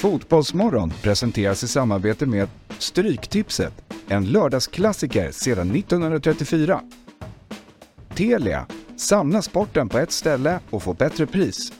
Fotbollsmorgon presenteras i samarbete med Stryktipset, en lördagsklassiker sedan 1934. Telia, samla sporten på ett ställe och få bättre pris.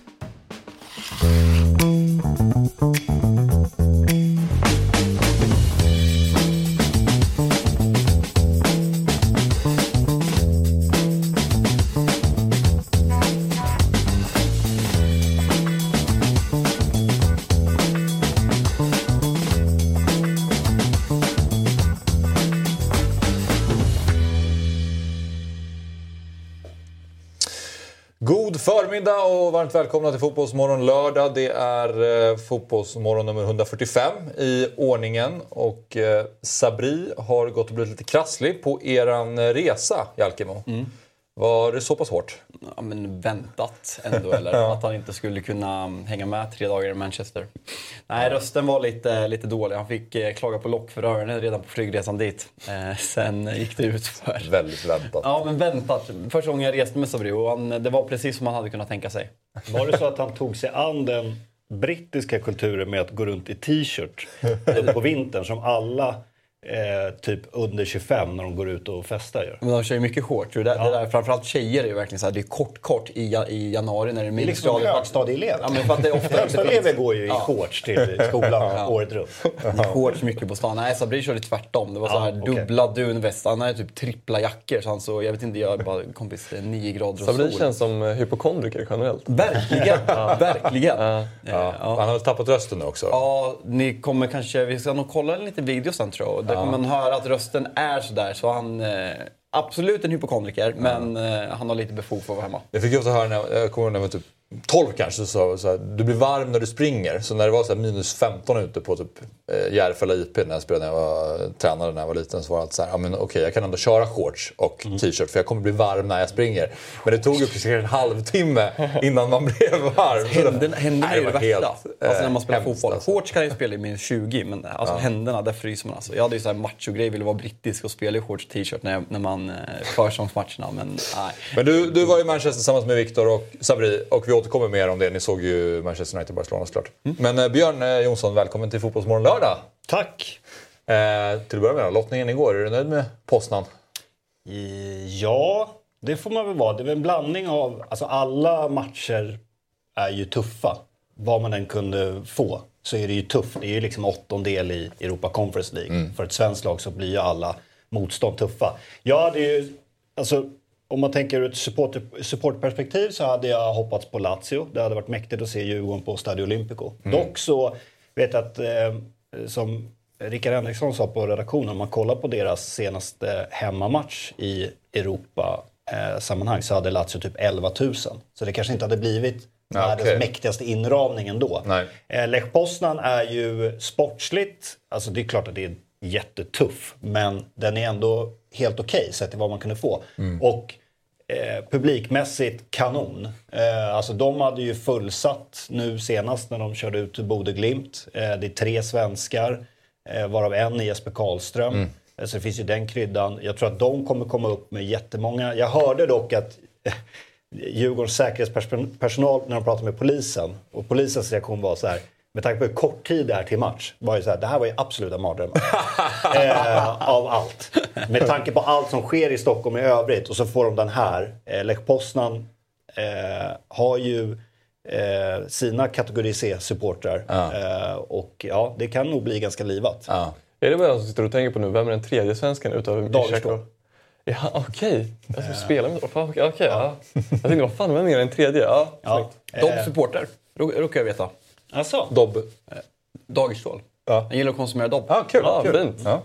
Varmt välkomna till Fotbollsmorgon lördag. Det är eh, Fotbollsmorgon nummer 145 i ordningen. Och eh, Sabri har gått och blivit lite krasslig på eran eh, resa, Jalkemo. Mm. Var det så pass hårt? Ja, men väntat ändå, eller? Att han inte skulle kunna hänga med tre dagar i Manchester. Nej, rösten var lite, lite dålig. Han fick eh, klaga på lock för öronen redan på flygresan dit. Eh, sen gick det ut för. Väldigt väntat. Ja, men väntat. Första gången jag reste med Sabri och han, det var precis som man hade kunnat tänka sig. Var det så att han tog sig an den brittiska kulturen med att gå runt i t-shirt på vintern som alla eh, typ under 25 när de går ut och festar gör? Men de kör ju mycket hårt. Det, där, det där, framförallt tjejer är ju verkligen så här, det är kort, kort i, ja- i januari när det är Det är liksom minusgrader. högstadieelever. Ja, men för att det är ofta Högstadieelever går ju i Ja. shorts till skolan året runt. Det gick hårt mycket på stan. Nej, Sabri körde tvärtom. Det var så här Ja, okej. dubbla dunväst. Han hade typ trippla jackor. Så han så, jag vet inte, jag är bara kompis, det är nio grader och Sabri sol. känns som eh, hypokondriker generellt. Verkligen, verkligen. Ja. Eh, Ja. Ja. Han har väl tappat rösten nu också? Ja, ni kommer kanske, vi ska nog kolla en liten video sen tror jag. Där kommer man höra att rösten är sådär. Så han, eh, absolut en hypokondriker, men eh, han har lite befog för att vara hemma. Jag fick ju ofta höra när jag, jag kommer ihåg när jag var typ 12 kanske, så, så här, du blir varm när du springer. Så när det var så här minus 15 ute på typ eh, Järfälla IP när jag spelade när jag var tränare när jag var liten så var det så här, ja men okej jag kan ändå köra shorts och t-shirt för jag kommer bli varm när jag springer. Men det tog ju precis en halvtimme innan man blev varm. Händerna, händerna är ju det värsta. helt, alltså när eh, man spelar hemskt, fotboll. alltså. Shorts kan jag spela i minus 20, men alltså händerna, där fryser man alltså. Jag hade ju såhär macho-grej, ville vara brittisk och spela i shorts och t-shirt när, när man eh, försäsongsmatcherna, men nej. Men du, du var i Manchester tillsammans med Viktor och Sabri och vi återkommer mer om det. Ni såg ju Manchester United-Barcelona såklart. Men eh, Björn eh, Jonsson, välkommen till Fotbollsmorgon lördag. Tack! Eh, till att börja med lottningen igår, är du nöjd med Poznan? I- Ja, det får man väl vara. Det är väl en blandning av... Alltså alla matcher är ju tuffa. Vad man än kunde få så är det ju tufft. Det är ju liksom åttondel i Europa Conference League. För ett svenskt lag så blir ju alla motstånd tuffa. Ja, det är ju... Alltså, om man tänker ur ett supporter, supportperspektiv så hade jag hoppats på Lazio. Det hade varit mäktigt att se Djurgården på Stadio Olimpico. Dock så vet jag att, eh, som Rickard Henriksson sa på redaktionen, om man kollar på deras senaste hemmamatch i Europa-sammanhang så hade Lazio typ 11 000. Så det kanske inte hade blivit Ja, världens okej. mäktigaste inramning ändå. Nej. Eh, Lech Poznan är ju sportsligt, alltså det är klart att det är jättetuff, men den är ändå helt okej sett till vad man kunde få. Och eh, publikmässigt kanon. Eh, alltså de hade ju fullsatt nu senast när de körde ut Bode-Glimt. Eh, det är tre svenskar, eh, varav en är Jesper Karlström. Eh, Så det finns ju den kryddan. Jag tror att de kommer komma upp med jättemånga. Jag hörde dock att Djurgårdens säkerhetspersonal när de pratade med polisen och polisens reaktion var så här med tanke på hur kort tid det är till match var ju så här, det här var ju absoluta mardrömmar. eh, av allt. Med tanke på allt som sker i Stockholm i övrigt och så får de den här. Eh, Lech Poznan eh, har ju eh, sina kategori C-supportrar. Eh, och ja, det kan nog bli ganska livat. Ja. Är det vad jag sitter och tänker på nu? Vem är den tredje svensken utöver Dagerstål. Ja, okej. Jag ska spela med... Okej, okej, ja. Jag tänkte, vad fan, vem är den tredje? Ja, Ja. De supporter, ro- råkar jag veta. Alltså. Dobb. Dagerstål. Ja. Jag gillar att konsumera dobb. Ja, kul. Ja, kul. fint. Ja.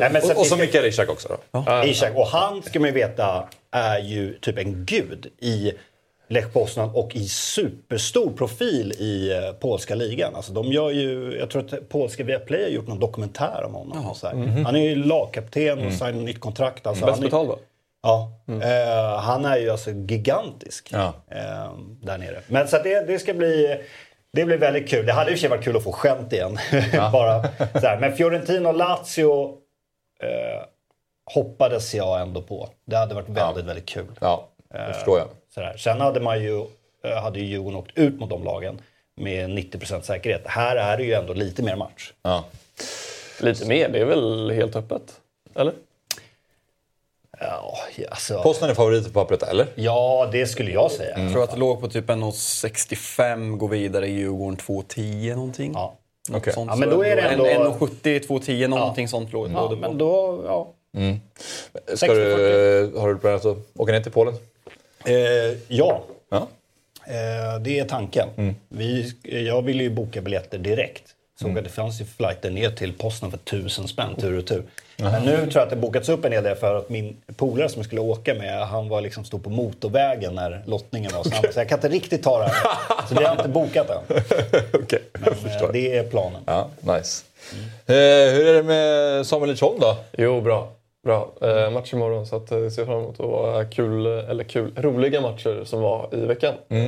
Nej, Och, och så Mikael Ishak också då. Ishak. Och han ska man ju veta är ju typ en gud i Lech Poznan och i superstor profil i eh, polska ligan. Alltså de gör ju, jag tror att polska Viaplay har gjort någon dokumentär om honom. Och så här. Han är ju lagkapten och signar nytt kontrakt. Alltså, Bäst han betald va? Ja, eh, han är ju alltså gigantisk Ja. eh, där nere. Men så att det, det ska bli... Det blir väldigt kul. Det hade i och för sig varit kul att få skämt igen. Bara, så här. Men Fiorentina och Lazio eh, hoppades jag ändå på. Det hade varit väldigt, väldigt kul. Ja, det förstår jag. Sådär. Sen hade man ju, eh, hade ju Djurgården åkt ut mot de lagen. med 90% säkerhet. Här är det ju ändå lite mer match. Ja. Lite mer, det är väl helt öppet? Eller? Ja, alltså, Poznan är favorit på pappret, eller? ja det skulle jag säga. Jag tror att det låg på typ 1,65, går vidare i Djurgården 2,10 någonting. Ja. Något Okej. sånt. Ja, men då är det ändå- 1,70, 2,10 någonting sånt låg Ja, det men då, ja. Ska du, har du planerat att åka ner till Polen? Eh, ja, Ja. Eh, det är tanken. Vi, jag ville ju boka biljetter direkt. Såg att det fanns ju flighter ner till posten för tusen spänn tur och tur. Men nu tror jag att det bokats upp en hel del för att min polare som jag skulle åka med, han var liksom stod på motorvägen när lottningen var. Så, han, så jag kan inte riktigt ta det här. Så det har jag inte bokat än. Jag Men eh, förstår. det är planen. Ja, nice. Eh, hur är det med Samuel Lidsholm då? Jo, bra. Bra. Eh, match imorgon så att, eh, ser fram emot att vara kul, eller kul, roliga matcher som var i veckan. Eh,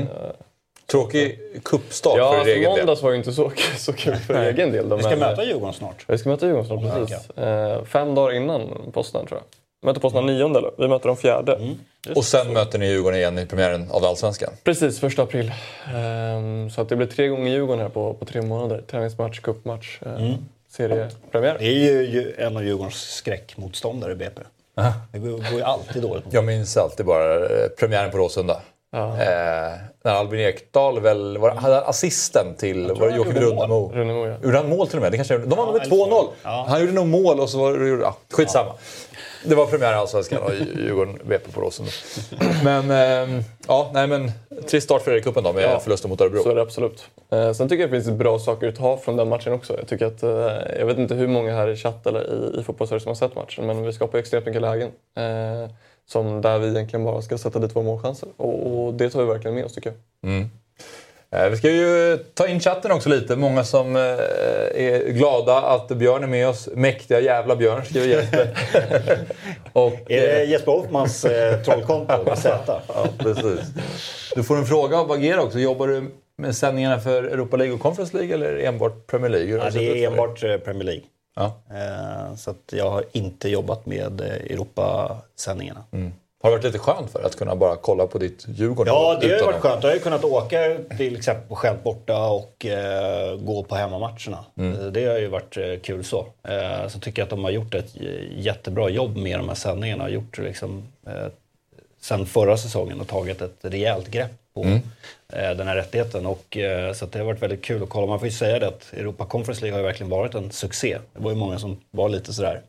Tråkig kuppstart ja, för alltså, egen del. måndags var ju inte så, så kul för egen del. Då, Vi ska men, möta Djurgården snart. Vi ska möta Djurgården snart, en precis. Eh, fem dagar innan Poznan tror jag. Möter Poznan nionde eller? Vi möter dem fjärde. Och sen möter ni Djurgården igen i premiären av Allsvenskan. Precis, första april. Ehm, så att det blir tre gånger Djurgården här på, på tre månader. Träningsmatch, cupmatch, eh, seriepremiär. Det är ju, ju en av Djurgårdens skräckmotståndare, BP. Det går, går ju alltid dåligt. Jag minns alltid bara eh, premiären på Råsunda. Ja. Eh, när Albin Ekdal väl var, hade assisten till var det Joakim ja. Gjorde han mål till och med? Det kanske, de vann Ja, med eller 2-0. Ja. Han gjorde nog mål och så var det... Ja, skitsamma. Det var premiär i Allsvenskan och Djurgården BP på Råsunda. Men, eh, ja, nej men trist start för er i cupen då med Ja. förlusten mot Örebro. Så är det absolut. Eh, sen tycker jag det finns bra saker att ta från den matchen också. Jag, tycker att, eh, jag vet inte hur många här i chatt eller i, i fotbollsverige som har sett matchen, men vi skapar extremt mycket lägen. Eh, som där vi egentligen bara ska sätta dit våra målchanser. Och, och det tar vi verkligen med oss tycker jag. Eh, Vi ska ju ta in chatten också lite. Många som eh, är glada att Björn är med oss. Mäktiga jävla Björn, skriver Jesper. och, Är det eh, Jesper Hoffmans trollkonto med Z? ja, precis. Du får en fråga av Bagheera också. Jobbar du med sändningarna för Europa League och Conference League eller enbart Premier League? Ja, det är enbart Premier League. Ja. Eh, Så att jag har inte jobbat med eh, Europasändningarna. Har det varit lite skönt för att kunna bara kolla på ditt Djurgården? Ja, det har varit skönt. Jag har ju kunnat åka till exempel på Skämt borta och eh, gå på hemmamatcherna. Eh, Det har ju varit kul så. Eh, så tycker jag att de har gjort ett jättebra jobb med de här sändningarna. Har gjort liksom, eh, sen förra säsongen och tagit ett rejält grepp på eh, den här rättigheten. Och, eh, så att det har varit väldigt kul att kolla. Man får ju säga det att Europa Conference League har ju verkligen varit en succé. Det var ju många som var lite sådär.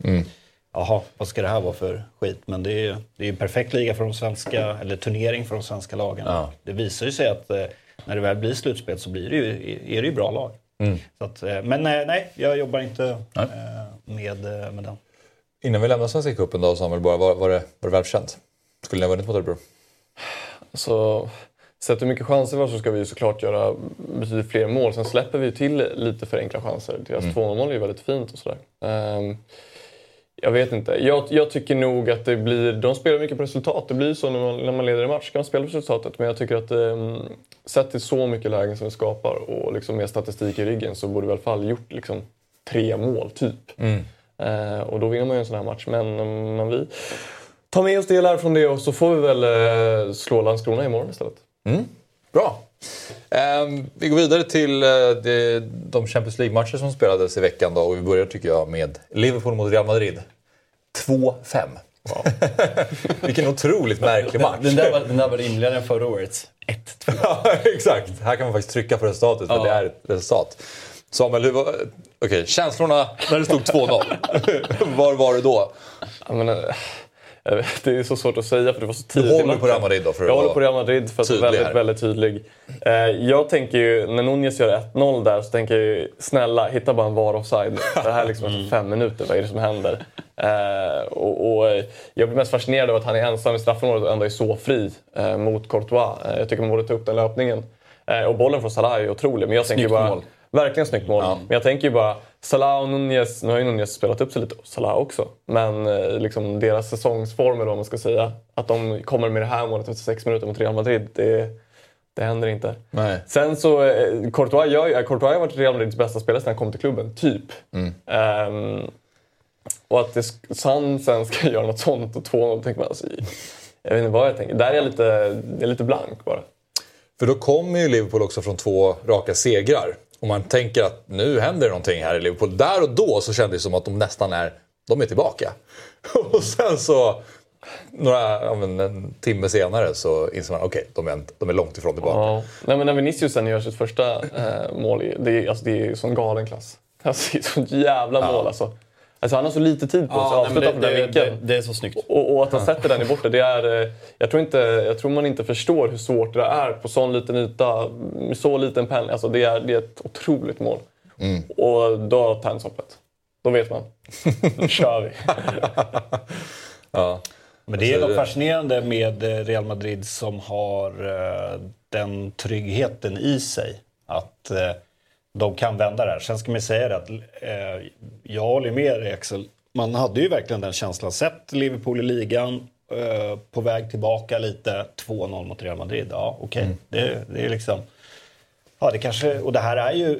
Jaha, vad ska det här vara för skit? Men det är ju det är ju en perfekt liga för de svenska, eller turnering för de svenska lagen. Ja. Det visar ju sig att eh, när det väl blir slutspel så blir det ju, är det ju bra lag. Så att, men nej, jag jobbar inte med, med den. Innan vi lämnar Svenska cupen då Samuel, bara, var, var, det, var det välförtjänt? Skulle ni ha vunnit mot Örebro? Så sett hur mycket chanser vi har så ska vi ju såklart göra betydligt fler mål. Sen släpper vi ju till lite för enkla chanser. Deras 2-0-mål är ju väldigt fint och sådär. Ehm, jag vet inte. Jag, jag tycker nog att det blir... De spelar mycket på resultat. Det blir så när man, när man leder en match. kan man spela på resultatet. Men jag tycker att um, sett till så mycket lägen som vi skapar och liksom med statistik i ryggen så borde vi i alla fall gjort liksom tre mål, typ. Eh, och då vinner man ju en sån här match. Men, um, men vi tar med oss delar från det och så får vi väl eh, slå Landskrona imorgon istället. Bra. Ehm, vi går vidare till eh, det, de Champions League-matcher som spelades i veckan. Då, och vi börjar tycker jag med Liverpool mot Real Madrid. 2-5. Vilken otroligt märklig match. Den där, var, den där var rimligare än förra årets. 1-2. Ja, exakt. Här kan man faktiskt trycka på resultatet, för Ja. det är ett resultat. Samuel, hur var... Okej, känslorna när det stod 2-0. var var du då? Jag menar, vet, det är så svårt att säga för det var så Du tidigt i håller på Real Madrid då? För Jag håller på Real Madrid för att vara väldigt, väldigt tydlig. Eh, jag tänker ju, när Nunez gör 1-0 där så tänker jag ju, snälla hitta bara en VAR offside. Det här är liksom efter fem minuter, vad är det som händer? Eh, och, och, eh, jag blir mest fascinerad av att han är ensam i straffområdet och ändå är så fri mot Courtois. Jag tycker man borde ta upp den löpningen. Och bollen från Salah är otrolig, men jag tänker Snyggt bara... mål. Verkligen snyggt mål. Men jag tänker ju bara, Salah och Nunez, nu har ju Nunez spelat upp sig lite, Salah också. Men eh, liksom deras säsongsformer då, om man ska säga, att de kommer med det här målet efter sex minuter mot Real Madrid, det, det händer inte. Nej. Sen så, eh, Courtois, gör, ju- Courtois har varit Real Madrids bästa spelare sedan han kom till klubben, typ. Ehm, och att det, han sen ska göra något sånt och 2-0, tänker man alltså, jag vet inte vad jag tänker. Där är jag lite, jag är lite blank bara. För då kommer ju Liverpool också från två raka segrar. Och man tänker att nu händer någonting här i Liverpool. Där och då så kändes det som att de nästan är, de är tillbaka. Och sen så, några, men en timme senare så inser man okej, okay, de, de är långt ifrån tillbaka. Ja. Nej, men när Vinicius sen gör sitt första eh, mål, det är, alltså, det är sån galen klass. Alltså, det är sånt jävla mål ja. alltså. Alltså han har så lite tid på sig ja, att avsluta på den det, vinkeln. Det, det, är så snyggt. Och, och att han sätter den i bortre, det är... eh, Jag tror, inte, jag tror man inte förstår hur svårt det är på sån liten yta, med så liten penna. Alltså det, är, det är ett otroligt mål. Mm. Och då tänds hoppet. Då vet man. Nu kör vi. Ja. Men det är något det- fascinerande med eh, Real Madrid som har eh, den tryggheten i sig. Att eh, de kan vända det här. Sen ska man säga det att eh, jag håller med dig Axel. Man hade ju verkligen den känslan. Sett Liverpool i ligan, eh, på väg tillbaka lite. 2-0 mot Real Madrid. Ja, okej. Det, det är liksom... Ja, det kanske... Och det här är ju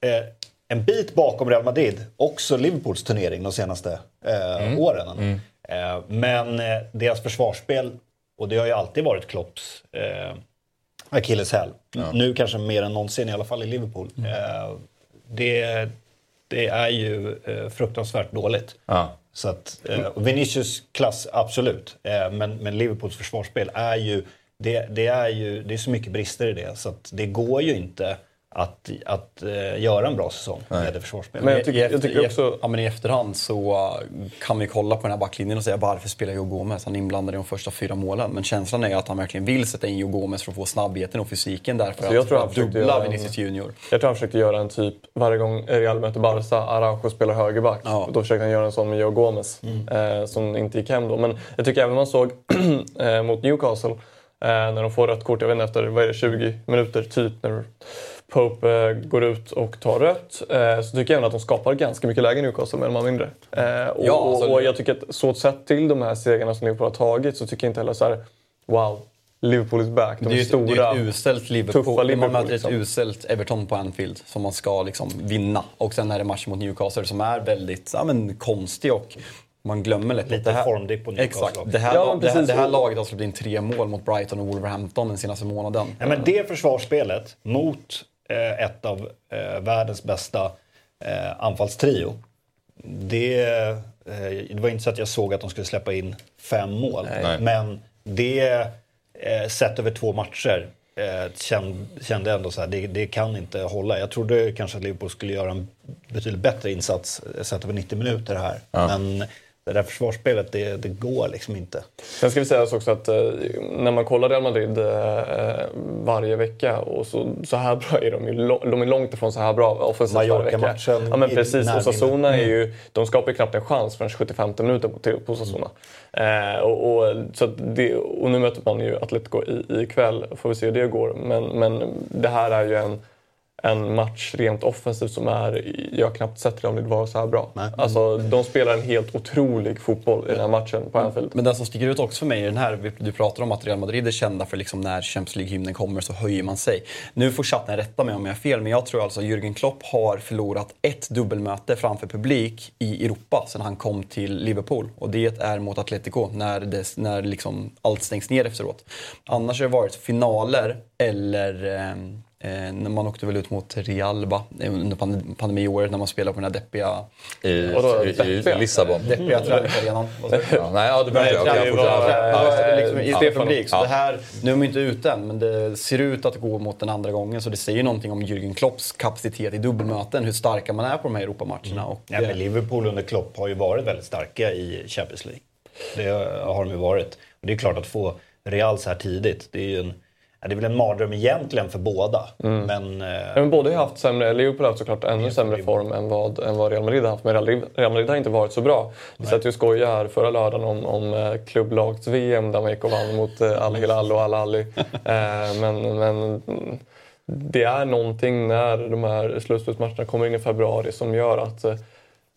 eh, en bit bakom Real Madrid. Också Liverpools turnering de senaste eh, åren. Eh, men eh, deras försvarsspel, och det har ju alltid varit Klopps akilleshäl. Nu kanske mer än någonsin, i alla fall i Liverpool. Eh, det, det är ju eh, fruktansvärt dåligt. Ja. Så att, eh, och Vinicius klass, absolut. Eh, men, men Liverpools försvarsspel är ju det, det är ju det är så mycket brister i det så att det går ju inte att, att eh, göra en bra säsong med det försvarsspelet. Men jag tycker- jag tycker också- ja, men I efterhand så uh, kan vi kolla på den här backlinjen och säga varför spelar Joe Gomez? Han är inblandad i de första fyra målen. Men känslan är att han verkligen vill sätta in Joe Gomez för att få snabbheten och fysiken där för Så jag att, tror för han att försökte dubbla en- Vinicius Junior. Jag tror han försökte göra en typ, varje gång Real möter Barca, Araujo spelar högerback. Ja. Då försökte han göra en sån med Joe Gomez, eh, som inte gick hem då. Men jag tycker även man såg eh, mot Newcastle, eh, när de får rött kort, jag vet inte efter, vad är det, 20 minuter typ, när Pope eh, går ut och tar rött. Eh, så tycker jag även att de skapar ganska mycket lägen i Newcastle, mer eller mindre. Eh, och, Ja, alltså- och, jag tycker att så sett till de här segrarna som Liverpool har tagit så tycker jag inte heller så här, wow, Liverpool is back. De Det är ju ett, stora. det är ett uselt Liverpool. tuffa Liverpool, man möter ett liksom. uselt Everton på Anfield som man ska liksom vinna. Och sen är det match mot Newcastle som är väldigt ja, men, konstig och man glömmer lätt Lite formdipp på Newcastle Exakt. Det här, Ja, det, här, det här laget har släppt in tre mål mot Brighton och Wolverhampton den senaste månaden. Nej, men det försvarsspelet mot ett av eh, världens bästa eh, anfallstrio. Det, eh, det var inte så att jag såg att de skulle släppa in fem mål. Nej. Men det, eh, sett över två matcher, eh, kände, kände ändå så här, det, det kan inte hålla. Jag trodde kanske att Liverpool skulle göra en betydligt bättre insats eh, sett över 90 minuter här. Men det där försvarsspelet, det, det går liksom inte. Sen ska vi säga också att eh, när man kollar Real Madrid eh, varje vecka och så, så här bra är de ju. De är långt ifrån så här bra offensivt varje vecka. Mallorca-matchen Ja men precis. närminne. Osasuna är ju, de skapar ju knappt en chans förrän 75 minuter på, på Osasuna. Eh, och, och, så det, och nu möter man ju Atletico i, ikväll, får vi se hur det går. Men, men det här är ju en en match rent offensivt som är, jag har knappt sett Real Madrid vara så här bra. Alltså, de spelar en helt otrolig fotboll i den här matchen på Anfield. Men den som sticker ut också för mig är den här, du pratar om att Real Madrid är kända för liksom när Champions League-hymnen kommer så höjer man sig. Nu får chatten rätta mig om jag har fel, men jag tror alltså att Jürgen Klopp har förlorat ett dubbelmöte framför publik i Europa sedan han kom till Liverpool. Och det är mot Atletico, när, det, när liksom allt stängs ner efteråt. Annars har det varit finaler eller ehm, Eh, man åkte väl ut mot Real va? Eh, under pand- pandemiåret när man spelade på den här deppiga, I, i, i deppiga? Lissabon. deppiga träningsarenan. Jag? Ja, nej, ja. Nej, det fortsätt. var- Ja, liksom i ja. Så Ja. det här, nu är de inte ute än, men det ser ut att gå mot den andra gången. Så det säger någonting om Jürgen Klopps kapacitet i dubbelmöten, hur starka man är på de här Europamatcherna. Och, Ja, men Liverpool under Klopp har ju varit väldigt starka i Champions League. Det har de ju varit. Och det är klart att få Real så här tidigt, det är ju en, det är väl en mardröm egentligen för båda. Men, eh, Ja, men båda har haft sämre, Liverpool har haft såklart ännu sämre form än vad, än vad Real Madrid har haft. Men Real Madrid, har inte varit så bra. Vi satt ju och skojade här förra lördagen om, om eh, klubblags-VM där man gick och vann mot eh, Al Hilal och Al Ali. Eh, men, men mm, det är någonting när de här slutspelsmatcherna kommer in i februari som gör att eh,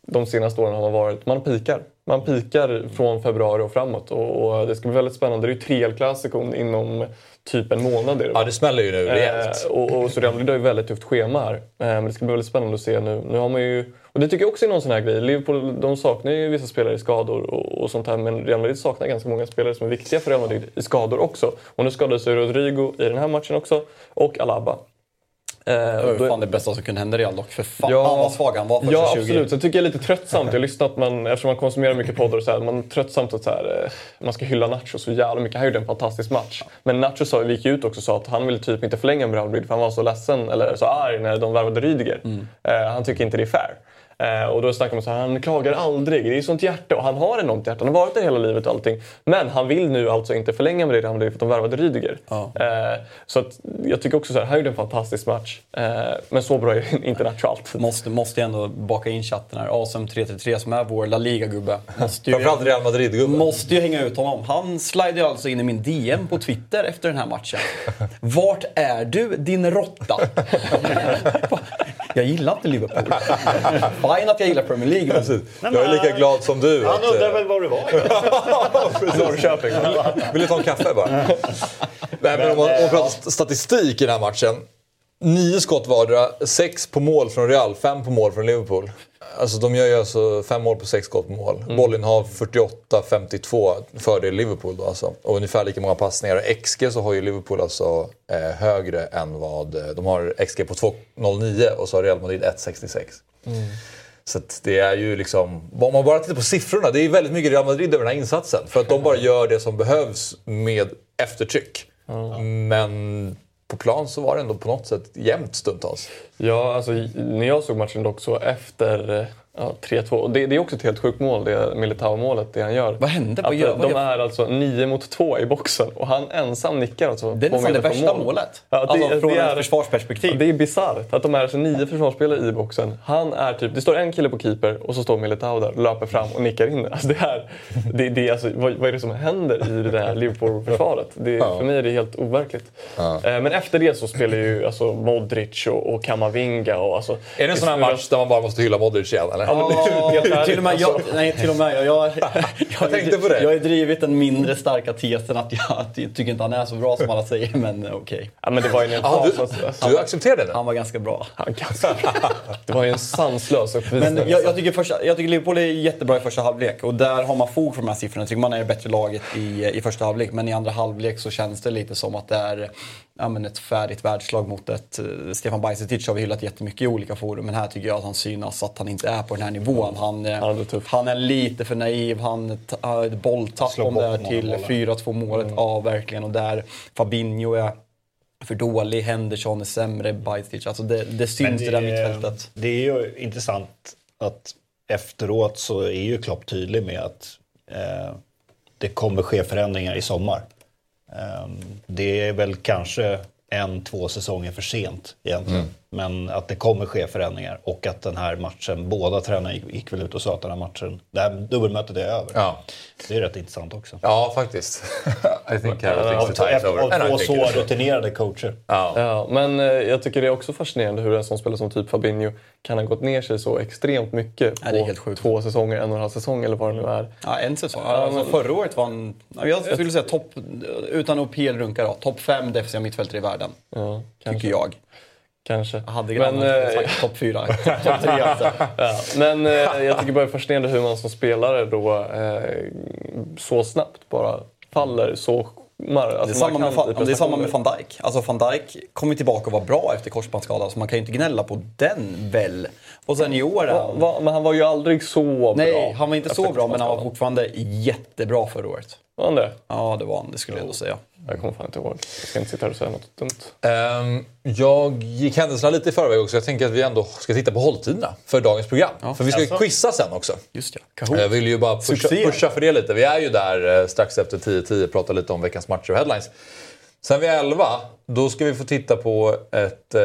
de senaste åren har varit, man pikar. Man pikar från februari och framåt och, och det ska bli väldigt spännande. Det är ju tre El inom typ en månad. Det, Ja, det smäller ju nu rejält. Eh, och, och så Real Madrid har ju väldigt tufft schema här. Eh, men det ska bli väldigt spännande att se nu. Nu har man ju, och det tycker jag också är någon sån här grej. Liverpool de saknar ju vissa spelare i skador och, och sånt här. Men Real Madrid saknar ganska många spelare som är viktiga för Real Madrid i skador också. Och nu skadade sig Rodrigo i den här matchen också. Och Alaba. Eh, Det var ju fan det bästa som kunde hända Real dock. För fan Ja. vad svag han var första Ja 20. absolut, så tycker jag är lite tröttsamt. Jag har lyssnat, att man, eftersom man konsumerar mycket poddar och så här, man är tröttsamt att så här, eh, man ska hylla Nacho så jävla mycket. Han gjorde en fantastisk match. Men Nacho sa, gick ju ut också och sa att han ville typ inte förlänga med Real Madrid för han var så ledsen, eller så arg när de värvade Rydiger. Eh, han tycker inte det är fair. Eh, och då snackar man så här, han klagar aldrig, det är sånt hjärta. Och han har enormt hjärta, han har varit där hela livet och allting. Men han vill nu alltså inte förlänga med Real Madrid för att de värvade Rydiger. Ja. Eh, så att, jag tycker också så här, han gjorde en fantastisk match. Eh, men så bra är inte alltid. Måste, måste ändå baka in chatten här. Asem 333 som är vår La Liga-gubbe. Ju, Framförallt Real Madrid-gubben. måste ju hänga ut honom. Han slidade ju alltså in i min DM på Twitter efter den här matchen. Vart är du din råtta? jag gillar inte Liverpool. Fine att jag gillar Premier League. Men Jag är lika glad som du. Han att, undrar eh, väl var du var? Norrköping. Vill du ta en kaffe bara? Nej, men om man, om man pratar st- statistik i den här matchen. Nio skott vardera, sex på mål från Real, fem på mål från Liverpool. Alltså de gör ju alltså fem mål på sex skott mål. Bollinnehav 48-52 fördel Liverpool då alltså. Och ungefär lika många passningar. Och XG så har ju Liverpool alltså eh, högre än vad... eh, De har XG på 2,09 och så har Real Madrid 1,66. Så att det är ju liksom, om man bara tittar på siffrorna, det är väldigt mycket Real Madrid över den här insatsen. För att de bara gör det som behövs med eftertryck. Men på plan så var det ändå på något sätt jämnt stundtals. Ja, alltså när jag såg matchen dock så efter eh, ja, 3-2. Och det, det är också ett helt sjukt mål, det Militao-målet, det han gör. Vad hände? Vad gör- vad de gör- är alltså 9 mot 2 i boxen och han ensam nickar alltså Det är nästan det värsta mål. målet. Ja, det, alltså från det ett är, försvarsperspektiv. Det är bisarrt att de är alltså nio försvarsspelare i boxen. Han är typ, det står en kille på keeper och så står Militao där löper fram och nickar in det. Alltså det är, det, det är alltså, vad, vad är det som händer i det där Liverpool-försvaret? Det, För mig är det helt overkligt. Eh, Men efter det så spelar ju alltså Modric och, och Kamavinga och alltså... Är det en sån här match där man bara måste hylla Modric igen eller? Ja, ärligt, till och med jag, alltså. nej, till och med jag, jag, jag, tänkte på det. Jag har ju drivit den mindre starka tesen att jag, att jag tycker inte han är så bra som alla säger, men eh, okej. Ja, men det var ju en Ja, du, alltså. du accepterar det? Han var ganska bra. Han ganska bra. Det var ju en sanslös uppvisning. Men jag, jag, tycker första, jag tycker Liverpool är jättebra i första halvlek och där har man fog för de här siffrorna. Jag tycker man är det bättre laget i, i första halvlek. Men i andra halvlek så känns det lite som att det är ja, men ett färdigt världslag mot ett... eh, Stefan Bajsetic har vi hyllat jättemycket i olika forum. Men här tycker jag att han synas att han inte är på den här nivån. Han, eh, Ja, det är han är lite för naiv. Han har ett bolltapp om bort det är många till bollar. 4-2 målet. Ja, verkligen. Och där Fabinho är för dålig, Henderson är sämre, Bajsetic. Alltså det, det syns i det där mittfältet. Det är ju intressant att efteråt så är ju Klopp tydlig med att eh, det kommer ske förändringar i sommar. Ehm, det är väl kanske en, två säsonger för sent egentligen. Mm. Men att det kommer ske förändringar och att den här matchen, båda tränarna gick, gick väl ut och sa att den här matchen, det här dubbelmötet är över. Ja. Det är rätt intressant också. Ja, faktiskt. I think the time's over. I Av två så rutinerade coacher. Ja. Ja, men eh, jag tycker det är också fascinerande hur en sån spelare som typ Fabinho kan ha gått ner sig så extremt mycket Ja, det är på sjukt. två säsonger, en och en halv säsong eller vad det nu är. Ja, en säsong. Ja, alltså, förra året var han, ja, jag skulle säga topp, utan att PL-runka då, topp fem defensiva mittfältare i världen. Ja. Tycker jag. Kanske. Jag hade men, sagt topp fyra. topp tre alltså. ja, men eh, jag tycker bara det är fascinerande hur man som spelare då eh, så snabbt bara faller så mar- alltså Det är, samma med, Van- det är samma med van Dijk. Alltså van Dijk kommer tillbaka och var bra efter korsbandsskada, så man kan ju inte gnälla på den väl. Och sen i år... Va, va, men han var ju aldrig så bra. Nej, han var inte så bra, men han var korsbandsskadan. fortfarande jättebra förra året. Var han det? Ja, det var han. Det skulle jag ändå säga. Jag kommer fan inte ihåg. Jag ska inte sitta här och säga något dumt. Ehm, jag gick händelserna lite i förväg också. Jag tänker att vi ändå ska titta på hålltiderna för dagens program. för vi ska ju Alltså. quizza sen också. Just ja. Kahoot. Jag vill ju bara pusha, pusha för det lite. Vi är ju där eh, strax efter 10.10 pratar lite om veckans matcher och headlines. Sen vid 11 då ska vi få titta på ett eh,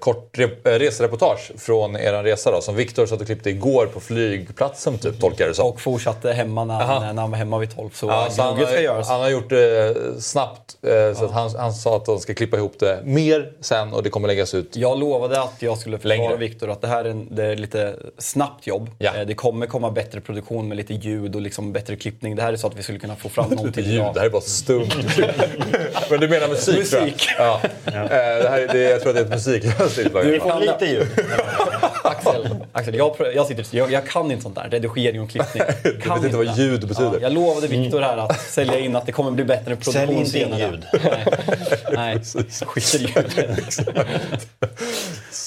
kort re- eh, resereportage från er resa då, som Viktor satt och klippte igår på flygplatsen, typ, tolkar jag det som. Och fortsatte hemma när, när han var hemma vid 12. Så Ja, så han, ska göras. han har gjort det snabbt. eh, Så att han, han sa att de ska klippa ihop det mer sen och det kommer läggas ut. Jag lovade att jag skulle förklara. Viktor att det här är, en, det är lite snabbt jobb. Ja. Eh, Det kommer komma bättre produktion med lite ljud och liksom bättre klippning. Det här är så att vi skulle kunna få fram någonting Ljud, det här är bara stumt. Men du menar musik, tror jag. Ja. Eh, Det här, är- det, jag tror att det är ett musiklöst inslag. Vi får lite ljud. Axel, Axel jag, jag, sitter, jag, jag kan inte sånt där. Redigering och klippning. Du Kan vet inte vad ljud betyder. Ja, jag lovade Viktor här att sälja in att det kommer bli bättre produktion Sälj inte in ljud. Nej, nej. skit i ljud.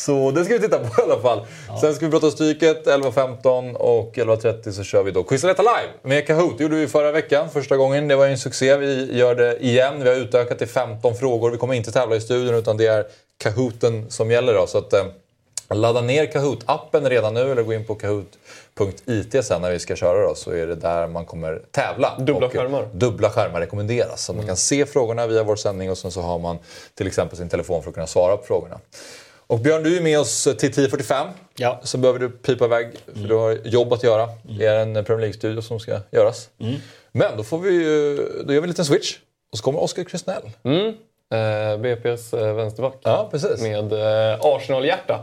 Så det ska vi titta på i alla fall. Sen ska vi prata Stryket 11.15 och 11.30 så kör vi då Quizaletta Live med Kahoot. Det gjorde vi förra veckan, första gången. Det var ju en succé. Vi gör det igen. Vi har utökat till 15 frågor. Vi kommer inte tävla i studion utan det är Kahooten som gäller. Då. Så att, eh, ladda ner Kahoot-appen redan nu eller gå in på kahoot.it sen när vi ska köra. Då, så är det där man kommer tävla. Dubbla Och, skärmar. Dubbla skärmar rekommenderas. Så man kan se frågorna via vår sändning och sen så har man till exempel sin telefon för att kunna svara på frågorna. Och Björn, du är med oss till 10.45. Ja. Så behöver du pipa iväg, för du har jobb att göra. Det är en Premier League-studio som ska göras. Men då, får vi då gör vi en liten switch. Och så kommer Oskar Krusnell. Mm. Eh, BP's eh, vänsterback. Ja, precis. Med eh, Arsenal-hjärta.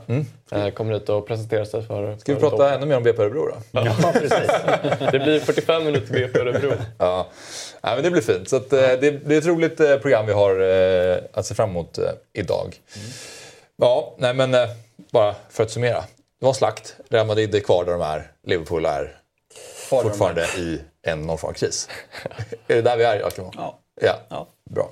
Eh, kommer hit och presenterar sig för... Ska vi för prata ännu mer om BP Örebro då? Ja, precis. Det blir 45 minuter BP Örebro. Ja. ja men det blir fint. Så att, eh, det, det är ett roligt eh, program vi har att se fram emot idag. Ja, nej men eh, bara för att summera. Det var slakt. Real Madrid är kvar där de är. Liverpool är fortfarande i en någon form av kris. är det där vi är, Joakim? Ja. ja. Ja. Bra.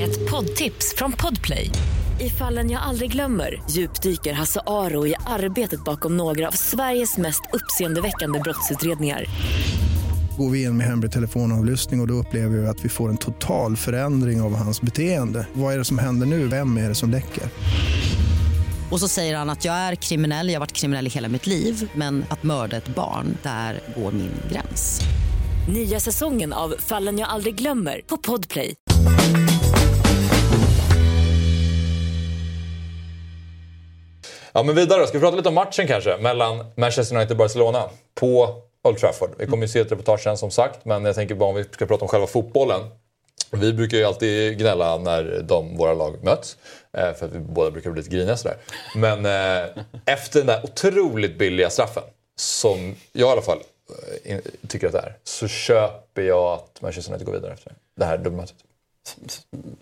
Ett poddtips från Podplay. I fallen jag aldrig glömmer djupdyker Hasse Aro i arbetet bakom några av Sveriges mest uppseendeväckande brottsutredningar. Går vi in med hemlig telefonavlyssning och, och då upplever vi att vi får en total förändring av hans beteende. Vad är det som händer nu? Vem är det som läcker? Och så säger han att jag är kriminell, jag har varit kriminell i hela mitt liv men att mörda ett barn, där går min gräns. Nya säsongen av Fallen jag aldrig glömmer på Podplay. Ja, men vidare då. Ska vi prata lite om matchen kanske? Mellan Manchester United och Barcelona på Old Trafford. Vi kommer ju se ett reportage sen som sagt, men jag tänker bara om vi ska prata om själva fotbollen. Vi brukar ju alltid gnälla när de, våra lag möts. Eh, för att vi båda brukar bli lite griniga sådär. Men eh, efter den där otroligt billiga straffen, som jag i alla fall eh, tycker att det är, så köper jag att Manchester United går vidare efter det här dubbelmötet.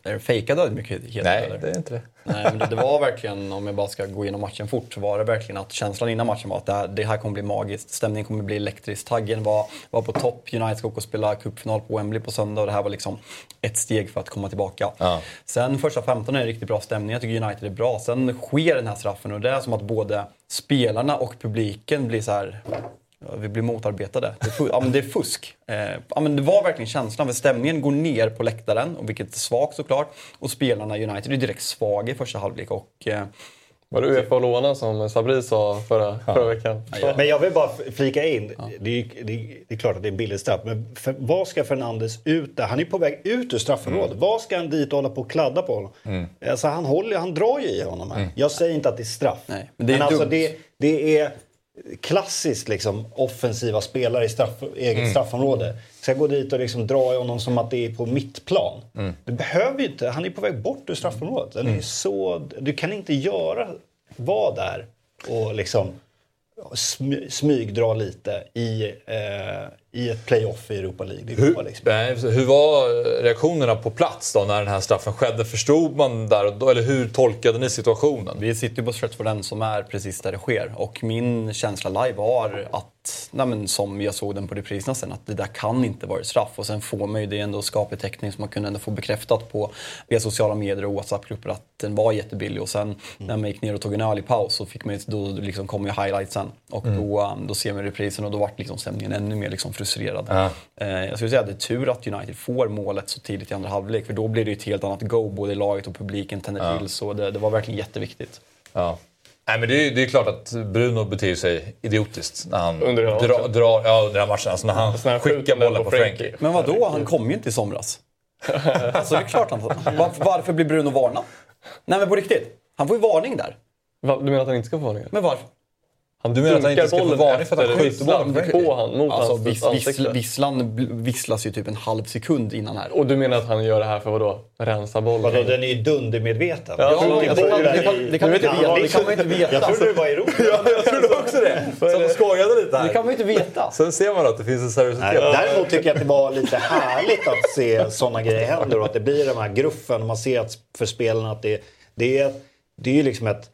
Är det fejkad ödmjukhet? Nej, eller? det är inte det. Nej, men det, det var verkligen, om jag bara ska gå igenom matchen fort, så var det verkligen att känslan innan matchen var att det här, det här kommer bli magiskt. Stämningen kommer bli elektrisk. Taggen var, var på topp. United ska åka och spela cupfinal på Wembley på söndag och det här var liksom ett steg för att komma tillbaka. Ja. Sen första 15 är det riktigt bra stämning. Jag tycker United är bra. Sen sker den här straffen och det är som att både spelarna och publiken blir så här vi blir motarbetade. Det är, ja, men det är fusk. Eh, ja, men det var verkligen känslan. För stämningen går ner på läktaren, och vilket är svagt såklart. Och spelarna i United är direkt svaga i första halvlek. Och, eh, Var det Uefa och låna som Sabri sa förra, förra veckan? Men jag vill bara flika in. Det, är, det, är, det är klart att det är en billig straff. Men för, vad ska Fernandes ut där? Han är på väg ut ur straffområdet. Vad ska han dit och hålla på och kladda på honom? Alltså, han, håller, han drar ju i honom här. Jag säger inte att det är straff. Nej, men det är alltså, dumt. det, det är klassiskt liksom, offensiva spelare i straff, eget straffområde. Ska gå dit och liksom dra i honom som att det är på mittplan. Du behöver ju inte. Han är på väg bort ur straffområdet. Den är så, du kan inte göra, vara där och liksom smy, smygdra lite i, eh, i ett playoff i Europa League. Det går liksom. Nej, hur var reaktionerna på plats då när den här straffen skedde? Förstod man där och då, eller hur tolkade ni situationen? Vi sitter ju på Stretford End som är precis där det sker. Och min känsla live var att, nej men, som jag såg den på repriserna sen, att det där kan inte vara straff. Och sen får man ju det ändå skaplig täckning som man kunde ändå få bekräftat på via sociala medier och WhatsApp-grupper att den var jättebillig. Och sen när man gick ner och tog en öl i paus så fick man ju, då liksom kom ju highlightsen. Och då, um, då ser man reprisen och då vart liksom stämningen ännu mer liksom frustrerad. Ja. Eh, jag skulle säga att det är tur att United får målet så tidigt i andra halvlek för då blir det ju ett helt annat go både i laget och publiken tänder till. Så det, det var verkligen jätteviktigt. Ja. Nej, men det är, det är klart att Bruno beter sig idiotiskt när han Under drar, drar, ja, under den här matchen. Alltså när han Så när han skickar bollen på på Frenkie. Frenkie. Men vad då? Han kom ju inte i somras. alltså det är klart han varför, varför blir Bruno varnad? Nej men på riktigt. Han får ju varning där. Va, du menar att han inte ska få varningar? Men varför? Han Du menar att han inte ska få varning för att han skjuter bollen på han, mot Alltså hans vis, ansikte. vissl, visslan visslas ju typ en halv sekund innan här. Och du menar att han gör det här för vad då? Rensa bollen? Vadå, den är ju dundermedveten. Ja, trodde det det det kan- i- det kan man inte Ja, veta. det Det kan man inte veta. Jag trodde det var i Europa. Jag trodde också det. Så och skojade lite här. Det kan man ju inte veta. Sen ser man att det finns en seriositet. Nej, däremot tycker jag att det var lite härligt att se sådana grejer händer och att det blir de här gruffen. Man ser att för spelarna att det, det, är, det är ju liksom ett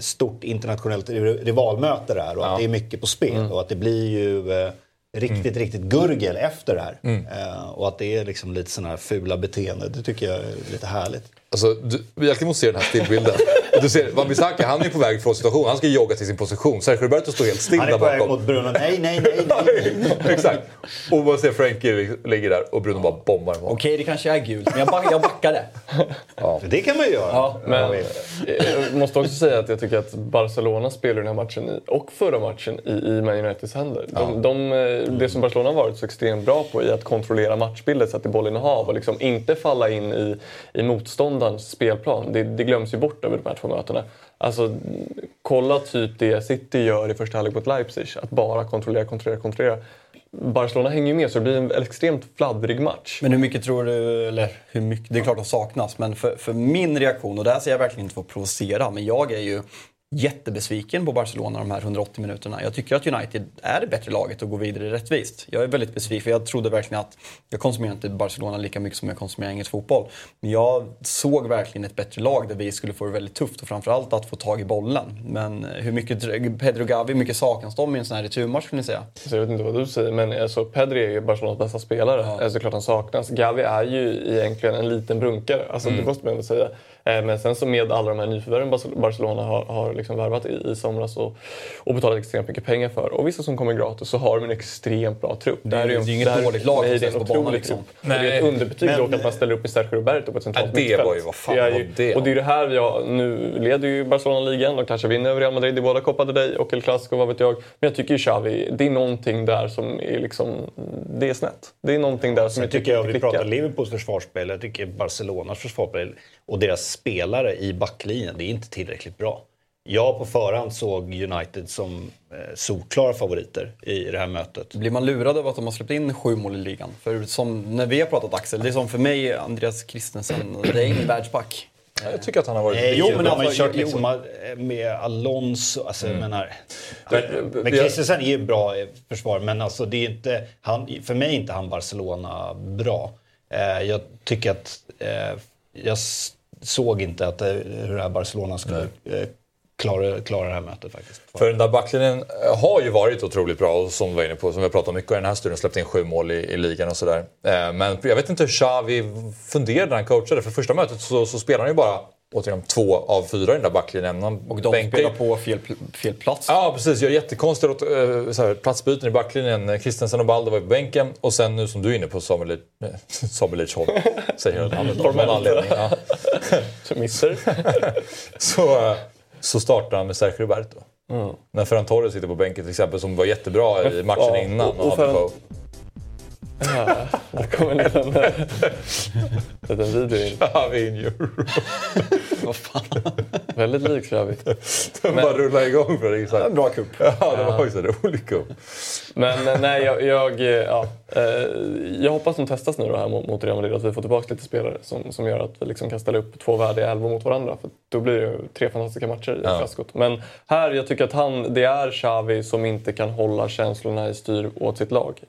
stort internationellt ri- rivalmöte där och att det är mycket på spel och att det blir ju eh, riktigt, riktigt gurgel efter det här. Eh, och att det är liksom lite sådana här fula beteenden. Det tycker jag är lite härligt. Alltså, du, vi egentligen måste se den här stillbilden. Du ser, Wan-Bissaka, han är på väg från situationen. Han ska jogga till sin position. Sergio Roberto står helt still Han är där på väg bakom. mot Bruno. Nej, nej, nej, nej. Exakt. Och man ser Frenkie ligger där och Bruno bara bombar den. Okej, det kanske är gult, men jag, back, jag backade. Det kan man ju göra. Ja, Men Ja, jag måste också säga att jag tycker att Barcelona spelar den här matchen i, och förra matchen i, i Man Uniteds händer. De, de, eh, det som Barcelona har varit så extremt bra på är att kontrollera matchbildet, sätta bollen i hav och liksom inte falla in i, i motståndarens spelplan. Det, det glöms ju bort över de här två mötena. Alltså, kolla typ det City gör i första halvlek mot Leipzig. Att bara kontrollera, kontrollera, kontrollera. Barcelona hänger ju med så det blir en extremt fladdrig match. Men hur mycket tror du, eller hur mycket, det är klart att saknas, men för, för min reaktion, och det här säger jag verkligen inte för att provocera, men jag är ju jättebesviken på Barcelona de här 180 minuterna. Jag tycker att United är det bättre laget och går vidare rättvist. Jag är väldigt besviken, för jag trodde verkligen att, jag konsumerar inte Barcelona lika mycket som jag konsumerar engelsk fotboll. Men jag såg verkligen ett bättre lag där vi skulle få det väldigt tufft och framförallt att få tag i bollen. Men hur mycket, Pedro Gavi, hur mycket saknas de i en sån här returmatch skulle ni säga? Så jag vet inte vad du säger, men alltså, Pedri är ju Barcelonas bästa spelare. Ja. Alltså, klart han saknas. Gavi är ju egentligen en liten brunkare, alltså, det måste man ändå säga. Eh, Men sen så med alla de här nyförvärven Barce- Barcelona har, har liksom värvat i, i somras och, och betalat extremt mycket pengar för, och vissa som kommer gratis, så har de en extremt bra trupp. Det är ju- en- inget där- dåligt lag Nej, det är en banan, otrolig liksom. trupp. Det är ett underbetyg men- dock att man ställer upp i Sergio Roberto på ett centralt det mittfält. var ju- vad fan Det är var ju- det? Och det är det här vi har, nu leder ju Barcelona ligan, de kanske vinner över Real Madrid i båda Copa del Rey och El Clasico, vad vet jag. Men jag tycker ju Xavi, det är någonting där som är liksom, det är snett. Det är någonting där som jag tycker jag, inte vi klickar. pratar Liverpools försvarsspel, jag tycker Barcelonas försvarsspel och deras spelare i backlinjen, det är inte tillräckligt bra. Jag på förhand såg United som eh, solklara favoriter i det här mötet. Blir man lurad av att de har släppt in sju mål i ligan? För som när vi har pratat Axel, det är som för mig Andreas Christensen, det är ingen världsback. Jag tycker att han har varit Nej, Jo, men men de har ju alltså, kört liksom eh, med Alonso. Alltså, jag menar, Men, men vi har- Christensen är ju bra i försvar, men alltså, det är inte, han, för mig är inte han Barcelona bra. Eh, jag tycker att eh, jag såg inte att eh, hur här Barcelona skulle eh, klara, klara det här mötet faktiskt. För den där backlinjen eh, har ju varit otroligt bra, och som du var inne på, som vi har pratat mycket om i den här studion, släppt in sju mål i, i ligan och sådär. Men jag vet inte hur Xavi funderade när han coachade. För första mötet så, så spelade han ju bara återigen två av fyra i den där backlinjen. Och de bänkar spelar på fel, fel plats. Ja, precis. Gör jättekonstiga eh, så här, platsbyten i backlinjen. Christensen och Baldo var på bänken. Och sen nu som du är inne på, Samuel, eh, Samuel Lidsholm. Säger jag namnet av någon anledning. Ja. Så Mister. Så, eh, så startar han med Sergio Roberto. När Ferran Torres sitter på bänken till exempel, som var jättebra i matchen Ja, innan. och- och Och Ja, där kom en liten, liten video in. Xavi Vad fan. Väldigt lik Xavi. Den bara rullade igång för det. Så här. En bra kupp. Ja, det var ju så rolig cup. Men eh, nej, jag, jag, eh, ja, eh, jag hoppas de testas nu då här mot, mot Real Madrid, att vi får tillbaka lite spelare som, som gör att vi liksom kan ställa upp två värdiga elvor mot varandra. För då blir det ju tre fantastiska matcher i Ja. Klaskot. Men här, jag tycker att han, det är Xavi som inte kan hålla känslorna i styr åt sitt lag.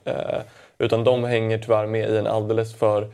Utan de hänger tyvärr med i en alldeles för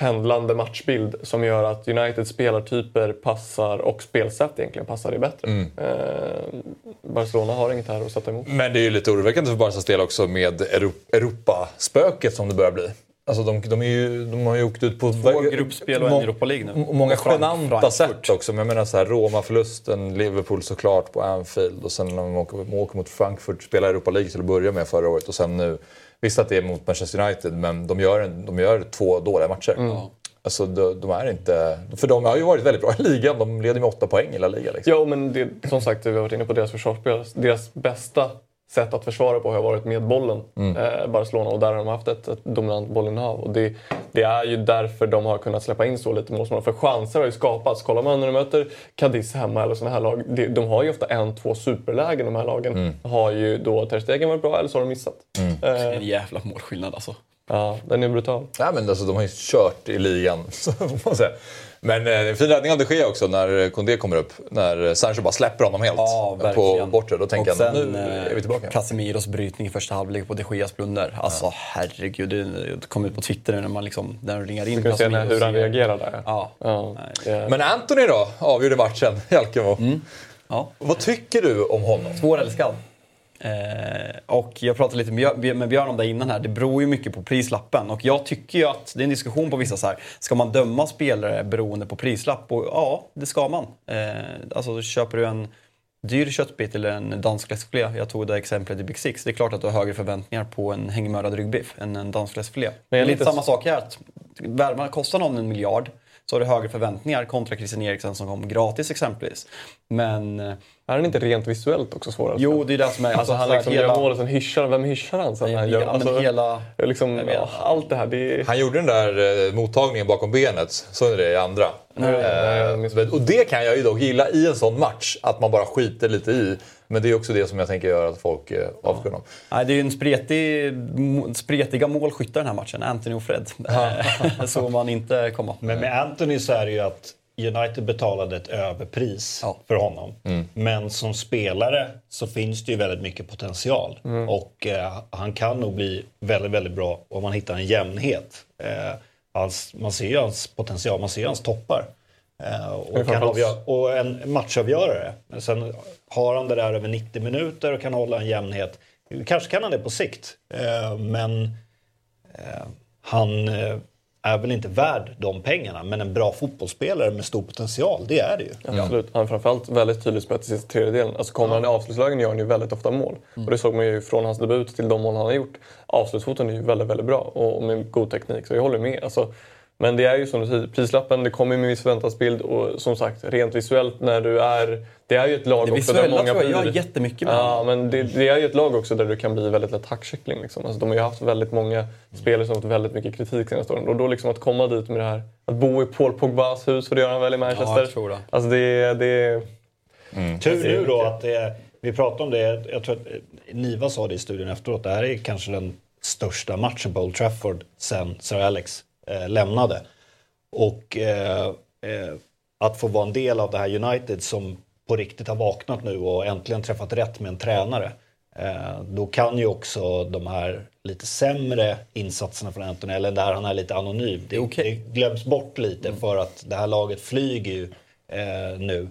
pendlande matchbild som gör att Uniteds spelartyper passar och spelsätt egentligen passar det bättre. Eh, Barcelona har inget här att sätta emot. Men det är ju lite oroväckande för Barcas del också med Euro- Europaspöket som det börjar bli. Alltså de, de, är ju, de har ju åkt ut på... Två gruppspel och en Europa League nu. Många genanta sätt också. Men jag menar så här, Roma-förlusten, Liverpool såklart på Anfield och sen när de åker, åker mot Frankfurt, spelar Europa League till att börja med förra året och sen nu. Visst att det är mot Manchester United men de gör, en, de gör två dåliga matcher. Ja. Alltså, de, de, är inte... För de har ju varit väldigt bra i ligan. De leder med åtta poäng i La Liga. Liksom. Ja, men det, som sagt, vi har varit inne på deras försvarsspel. Deras bästa sätt att försvara på har varit med bollen, mm. eh, Barcelona. Och där har de haft ett, ett dominant bollinnehav. Och det, det, är ju därför de har kunnat släppa in så lite mål. För chanser har ju skapats. Kollar man när de möter Cadiz hemma eller sådana här lag. De, de, har ju ofta en, två superlägen de här lagen. Mm. Har ju då Ter Stegen varit bra eller så har de missat. Mm. Eh, det är en jävla målskillnad alltså. Ja, den är brutal. Ja, men alltså, de har ju kört i ligan, så får man säga. Men eh, en fin räddning av de sker också när Kondé kommer upp. När Sancho bara släpper honom helt ja, på bortre. Då tänker jag nu är vi tillbaka. Casemiros brytning i första halvlek på de Geas blunder. Alltså ja. herregud, det kom ut på Twitter nu när man liksom, när ringar in Du kan se hur han reagerar där. Ja. ja. Men Anthony då, avgjorde matchen i Alkemo. Mm. Ja. Vad tycker du om honom? Svårälskad. Eh, och jag pratade lite med Björn om det innan här. Det beror ju mycket på prislappen. Och jag tycker ju att det är en diskussion på vissa så här. Ska man döma spelare beroende på prislapp? Och ja, det ska man. Eh, alltså köper du en dyr köttbit eller en dansk fläskfilé. Jag tog det exemplet i Big Six. Det är klart att du har högre förväntningar på en hängmördad ryggbiff än en dansk fläskfilé. Men det är lite samma sak här. Att kostar någon en miljard så har du högre förväntningar kontra Christian Eriksen som kom gratis exempelvis. Men... Är han inte rent visuellt också svårare? Jo, det är det som är... Alltså, han liksom hela... gör mål och sen hyschar Vem hyschar han sen? Han gör, alltså, hela... liksom, allt det här. Det Han gjorde den där eh, mottagningen bakom benet. Såg ni det i andra? Nej, eh, nej, och det kan jag ju dock gilla i en sån match. Att man bara skiter lite i. Men det är också det som jag tänker göra att folk eh, avskyr honom. Nej, det är ju en spretig, spretiga målskyttar den här matchen. Anthony och Fred. så man inte komma. Men med Anthony så är det ju att United betalade ett överpris ja. för honom. Mm. Men som spelare så finns det ju väldigt mycket potential. Mm. Och eh, han kan nog bli väldigt, väldigt bra om man hittar en jämnhet. Eh, hans, man ser ju hans potential, man ser ju hans toppar. Eh, och, kan avgöra, och en matchavgörare. Men sen har han det där över 90 minuter och kan hålla en jämnhet. Kanske kan han det på sikt. Eh, men eh, han eh, är väl inte värd de pengarna. Men en bra fotbollsspelare med stor potential, det är det ju. Absolut. Han är framförallt väldigt tydlig spets i sista tredjedelen. Alltså kommer han i avslutslägen gör han ju väldigt ofta mål. Mm. Och det såg man ju från hans debut till de mål han har gjort. Avslutsfoten är ju väldigt, väldigt bra och med god teknik. Så jag håller med. Alltså, men det är ju som du säger, prislappen det kommer med en viss förväntansbild och som sagt rent visuellt när du är... Det är ju ett lag det också där många tror jag gör jättemycket med Ja, men det, det, är ju ett lag också där du kan bli väldigt lätt hackkyckling. Liksom. Alltså, de har ju haft väldigt många spelare som har fått väldigt mycket kritik senaste åren. Och då liksom att komma dit med det här, att bo i Paul Pogbas hus, för det gör han väl i Manchester. Ja, jag tror det. Alltså det... det mm. Tur nu då att det, vi pratade om det, jag tror att Niva sa det i studion efteråt, det här är kanske den största matchen på Old Trafford sen Sir Alex eh, lämnade. Och eh, eh, att få vara en del av det här United som på riktigt har vaknat nu och äntligen träffat rätt med en tränare. Eh, då kan ju också de här lite sämre insatserna från Anthony, eller där han är lite anonym, det, okay. det glöms bort lite mm. för att det här laget flyger ju eh, nu.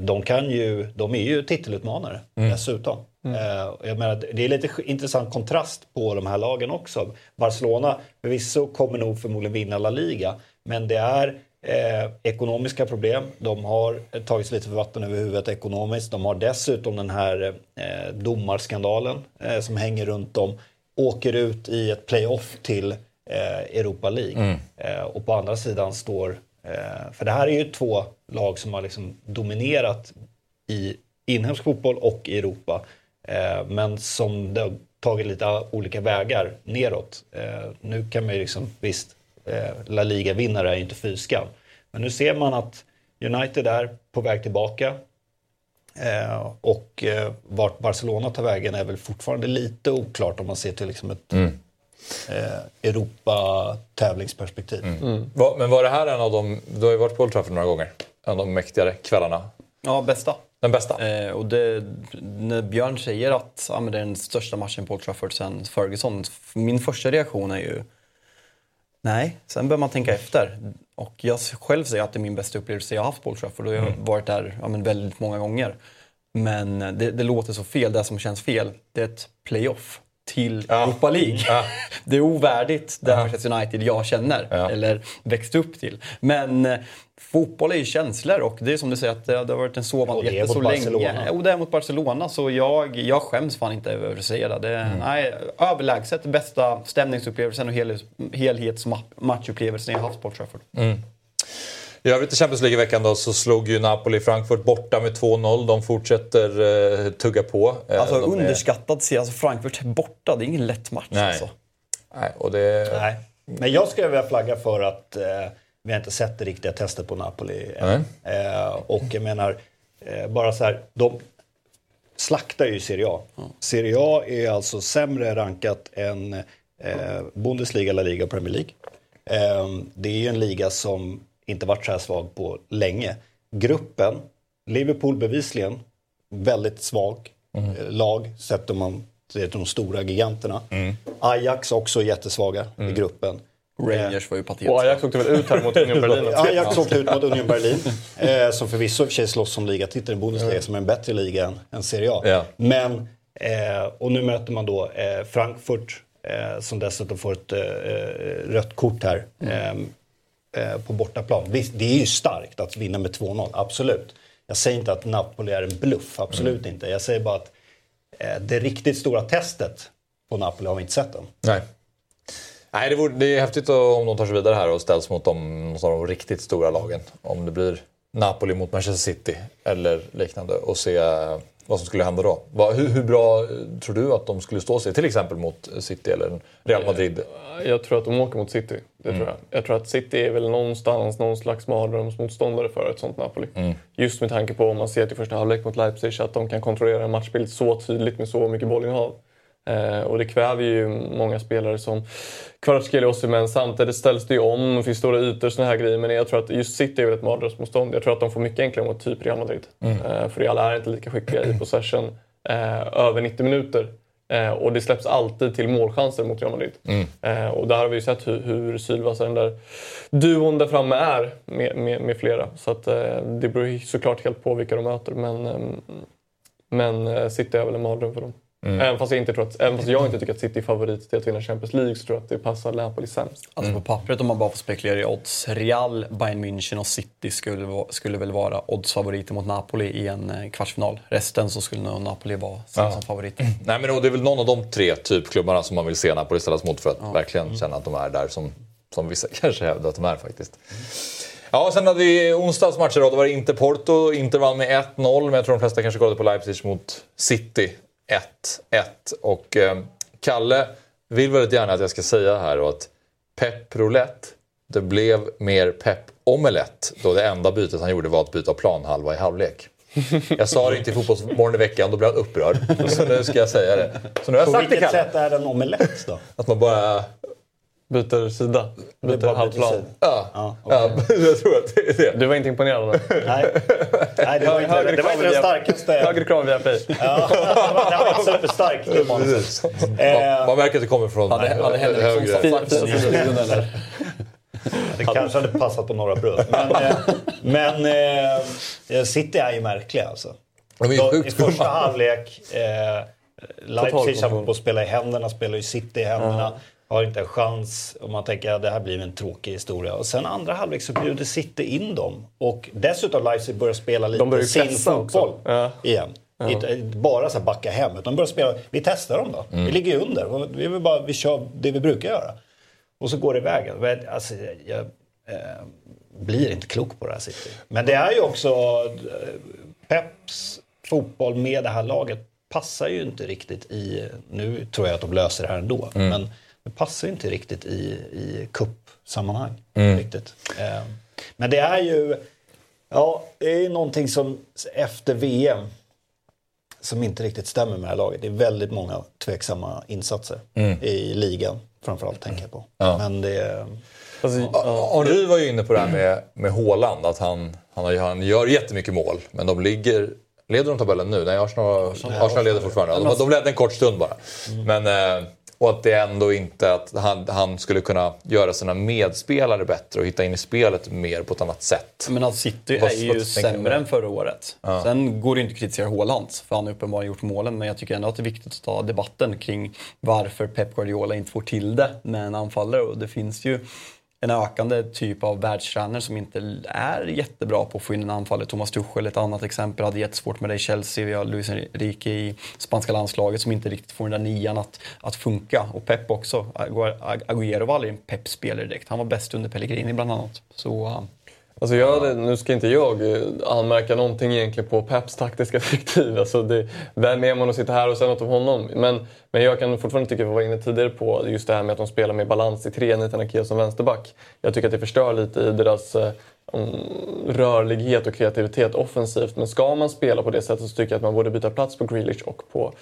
De, kan ju, de är ju titelutmanare mm. dessutom. Mm. Eh, jag menar, det är lite intressant kontrast på de här lagen också. Barcelona förvisso kommer nog förmodligen vinna La Liga men det är eh, ekonomiska problem. De har tagit sig lite för vatten över huvudet ekonomiskt. De har dessutom den här eh, domarskandalen eh, som hänger runt dem. Åker ut i ett playoff till eh, Europa League. Mm. Eh, och på andra sidan står... Eh, för det här är ju två lag som har liksom dominerat i inhemsk fotboll och i Europa. Eh, men som det har tagit lite olika vägar neråt. nu kan man ju liksom, visst, Eh, La Liga-vinnare är inte fy Men nu ser man att United är på väg tillbaka. Eh, och eh, vart Barcelona tar vägen är väl fortfarande lite oklart om man ser till liksom ett mm. eh, Europa-tävlingsperspektiv. Mm. Mm. Men var det här en av de, du har ju varit på Old Trafford några gånger, en av de mäktigare kvällarna? Ja, bästa. Den bästa? Eh, och det, när Björn säger att ja, det är den största matchen på Old Trafford sen Ferguson, min första reaktion är ju Nej, sen bör man tänka efter. Och jag själv säger att det är min bästa upplevelse jag haft på Old Trafford och jag har mm. varit där ja, men väldigt många gånger. Men det, det, låter så fel, det som känns fel, det är ett playoff. Till Europa League. Det är ovärdigt det Manchester United jag känner, eller växte upp till. Men eh, fotboll är ju känslor och det är som du säger att det, har varit en sovande mot så länge. Och det är mot Barcelona, så jag, jag skäms fan inte över att säga det. det Mm. nej, överlägset bästa stämningsupplevelsen och helhets, helhetsmatchupplevelsen jag haft på Trafford. I övrigt i Champions League i veckan då så slog ju Napoli Frankfurt borta med 2-0. De fortsätter eh, tugga på. Eh, Alltså de är- underskattad serie. Alltså Frankfurt borta, det är ingen lätt match Nej. alltså. Nej, och det... Nej. Men jag skulle vilja flagga för att eh, vi har inte sett det riktiga testet på Napoli än. Eh, och jag menar, eh, bara så här, de slaktar ju Serie A. Serie A är alltså sämre rankat än eh, Bundesliga, La Liga och Premier League. Eh, det är ju en liga som inte varit så här svag på länge. Gruppen, Liverpool bevisligen, väldigt svag eh, lag sett om man ser till de stora giganterna. Ajax också jättesvaga i gruppen. Rangers var ju patetiska. Och Ajax åkte väl ut här mot Union Berlin. Ajax åkte ut mot Union Berlin. Eh, som förvisso i och för sig slåss om ligatiteln i Bundesliga som är en bättre liga än, än Serie A. Ja. Men, eh, och nu möter man då eh, Frankfurt eh, som dessutom får ett eh, rött kort här eh, eh, på bortaplan. Visst, det är ju starkt att vinna med 2-0, absolut. Jag säger inte att Napoli är en bluff, absolut inte. Jag säger bara att eh, det riktigt stora testet på Napoli har vi inte sett än. Nej. Nej, det, vore, det är häftigt om de tar sig vidare här och ställs mot de, de riktigt stora lagen. Om det blir Napoli mot Manchester City eller liknande och se vad som skulle hända då. Hur, hur bra eh, tror du att de skulle stå sig till exempel mot City eller Real Madrid? Jag tror att de åker mot City. Det tror jag. jag tror att City är väl någonstans någon slags mardrömsmotståndare för ett sånt Napoli. Just med tanke på om man ser till första halvlek mot Leipzig att de kan kontrollera en matchbild så tydligt med så mycket bollinnehav. Eh, och det kväver ju många spelare som Kvaratskhelia och Osimhen. Samtidigt ställs det ju om, det finns stora ytor och såna här grejer. Men jag tror att just City är väl ett mardrömsmotstånd. Jag tror att de får mycket enklare mot typ Real Madrid. Eh, för Real är inte lika skickliga i possession eh, över 90 minuter. Eh, och det släpps alltid till målchanser mot Real Madrid. Eh, och där har vi ju sett hur, hur sylvassa den där duon där framme är med, med, med flera. Så att, eh, det beror såklart helt på vilka de möter. Men, ehm, men City är väl en mardröm för dem. Även, fast jag inte tror att, även fast jag inte tycker att City är favorit till att vinna Champions League så tror jag att det passar Napoli sämst. Alltså på pappret om man bara får spekulera i odds. Real, Bayern München och City skulle, skulle väl vara oddsfavoriter mot Napoli i en eh, kvartsfinal. Resten så skulle nog Napoli vara som, som favorit. Nej, men det är väl någon av de tre typklubbarna som man vill se Napoli ställas mot för att verkligen känna att de är där som, som vissa kanske hävdar att de är faktiskt. Ja, sen hade vi onsdags matcher då. Då var det Inter Porto. Inter vann med 1-0, men jag tror de flesta kanske kollade på Leipzig mot City. 1-1. Och eh, Kalle vill väldigt gärna att jag ska säga här då att Pep Roulette, det blev mer Pep Omelette då det enda bytet han gjorde var att byta planhalva i halvlek. Jag sa det inte i Fotbollsmorgon i veckan, då blev han upprörd. Så nu ska jag säga det. Så nu har jag På sagt det vilket Kalle. sätt är den omelett då? Att man bara... Byter sida. Byter bara halvplan. Ja, Ja, ja, jag tror att det är det. Du var inte imponerad det? Nej, Nej det var inte, Högre det var inte den starkaste. Högre krav via Play. Ja, det var, superstarkt. Man, man märker att det kommer från Hade, hade Henriksson högre. satt saxen i studion eller? Det kanske hade passat på några bröd. Men, eh, men eh, City är ju märkliga alltså. De är I första halvlek, eh, Leipzig har på att spela i händerna, spelar ju City i händerna. Har inte en chans och man tänker att det här blir en tråkig historia. Och sen andra halvlek så bjuder City in dem. Och dessutom Leipzig börjar spela De börjar lite ju sin fotboll Ja. igen. Inte bara så här backa hem, utan de börjar spela, vi testar dem då. Vi ligger ju under, vi, vill bara, vi kör det vi brukar göra. Och så går det iväg. Alltså, jag eh, blir inte klok på det här City. Men det är ju också eh, Peps fotboll med det här laget passar ju inte riktigt i, nu tror jag att de löser det här ändå, men det passar ju inte riktigt i, i kuppsammanhang riktigt. Eh, men det är ju, ja, det är ju någonting som efter VM som inte riktigt stämmer med det här laget. Det är väldigt många tveksamma insatser i ligan framförallt tänker jag på. Men det, Alltså, ja. Henry var ju inne på det här med, med Haaland, att han, han, har, han gör jättemycket mål, men de ligger... Leder de tabellen nu? Nej, Arsenal, Arsenal, leder fortfarande. De, de ledde en kort stund bara. Men eh, Och att det ändå inte att han, han skulle kunna göra sina medspelare bättre och hitta in i spelet mer på ett annat sätt. Men alltså City är ju sämre än förra året. Sen går det inte att kritisera Haaland, för han har uppenbarligen gjort målen. Men jag tycker ändå att det är viktigt att ta debatten kring varför Pep Guardiola inte får till det med en anfallare. Och det finns ju en ökande typ av världstränare som inte är jättebra på att få in en anfallare. Thomas Tuchel ett annat exempel, hade jättesvårt med det i Chelsea. Vi har Luis Enrique i spanska landslaget som inte riktigt får den där nian att, att funka. Och Pep också. Aguero Agüero var aldrig en Pep-spelare direkt. Han var bäst under Pellegrini bland annat. Så, eh, Alltså jag, nu ska inte jag eh, anmärka någonting egentligen på Peps taktiska direktiv. Alltså det, vem är man att sitta här och säga något om honom? Men, men jag kan fortfarande tycka, vi var inne tidigare på just det här med att de spelar med balans i tre, Nathan Akea som vänsterback. Jag tycker att det förstör lite i deras eh, rörlighet och kreativitet offensivt. Men ska man spela på det sättet så tycker jag att man borde byta plats på Grealish och på,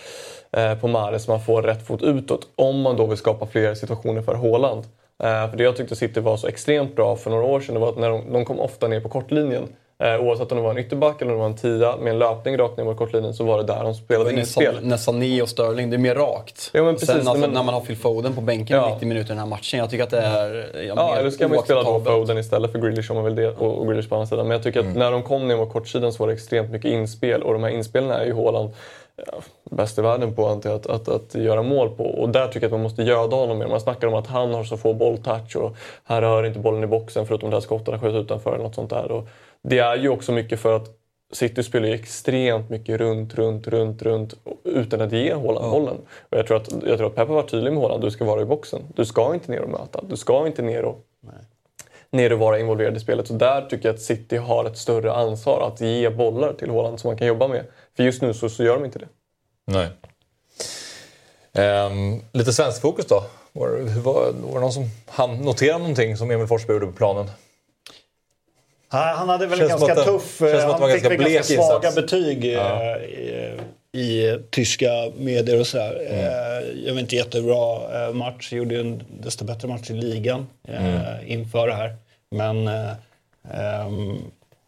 eh, på Mahrez så man får rätt fot utåt. Om man då vill skapa fler situationer för Haaland. Eh, för det jag tyckte City var så extremt bra för några år sedan det var att när de, de kom ofta ner på kortlinjen. Eh, oavsett om det var en ytterback eller om det var en tia med en löpning rakt ner mot kortlinjen så var det där de spelade inspel. Nästan, nästan Sané och Sterling, det är mer rakt. Ja, men precis, Sen alltså, men- när man har Phil Foden på bänken Ja. i 90 minuter i den här matchen, jag tycker att det är ja, Ja, eller ska man ju spela då. Foden istället för Grealish om man vill det och och Grealish på andra sidan. Men jag tycker att när de kom ner mot kortsidan så var det extremt mycket inspel och de här inspelen är ju Haaland ja, bäst i världen på antar jag, att, att, att göra mål på. Och där tycker jag att man måste göda honom mer. Man snackar om att han har så få bolltouch och han rör inte bollen i boxen förutom det här skottet han sköt utanför eller något sånt där. Och det är ju också mycket för att City spelar ju extremt mycket runt, runt, runt, runt utan att ge Haaland bollen. Och jag tror att, jag tror att Pep har varit tydlig med Haaland. Du ska vara i boxen. Du ska inte ner och möta. Du ska inte ner och ner och vara involverad i spelet. Så där tycker jag att City har ett större ansvar att ge bollar till Haaland som man kan jobba med. För just nu så, så gör de inte det. Nej. Ehm, lite svensk fokus då. Var, var, var det någon som han noterade någonting som Emil Forsberg gjorde på planen? Han hade väl Känns ganska att tuff... var Han fick ganska ganska svaga insats. betyg eh, Ja. i, i tyska medier och sådär. Mm. Jag var inte jättebra eh, match. Gjorde ju en desto bättre match i ligan eh, inför det här. Men eh, ehm,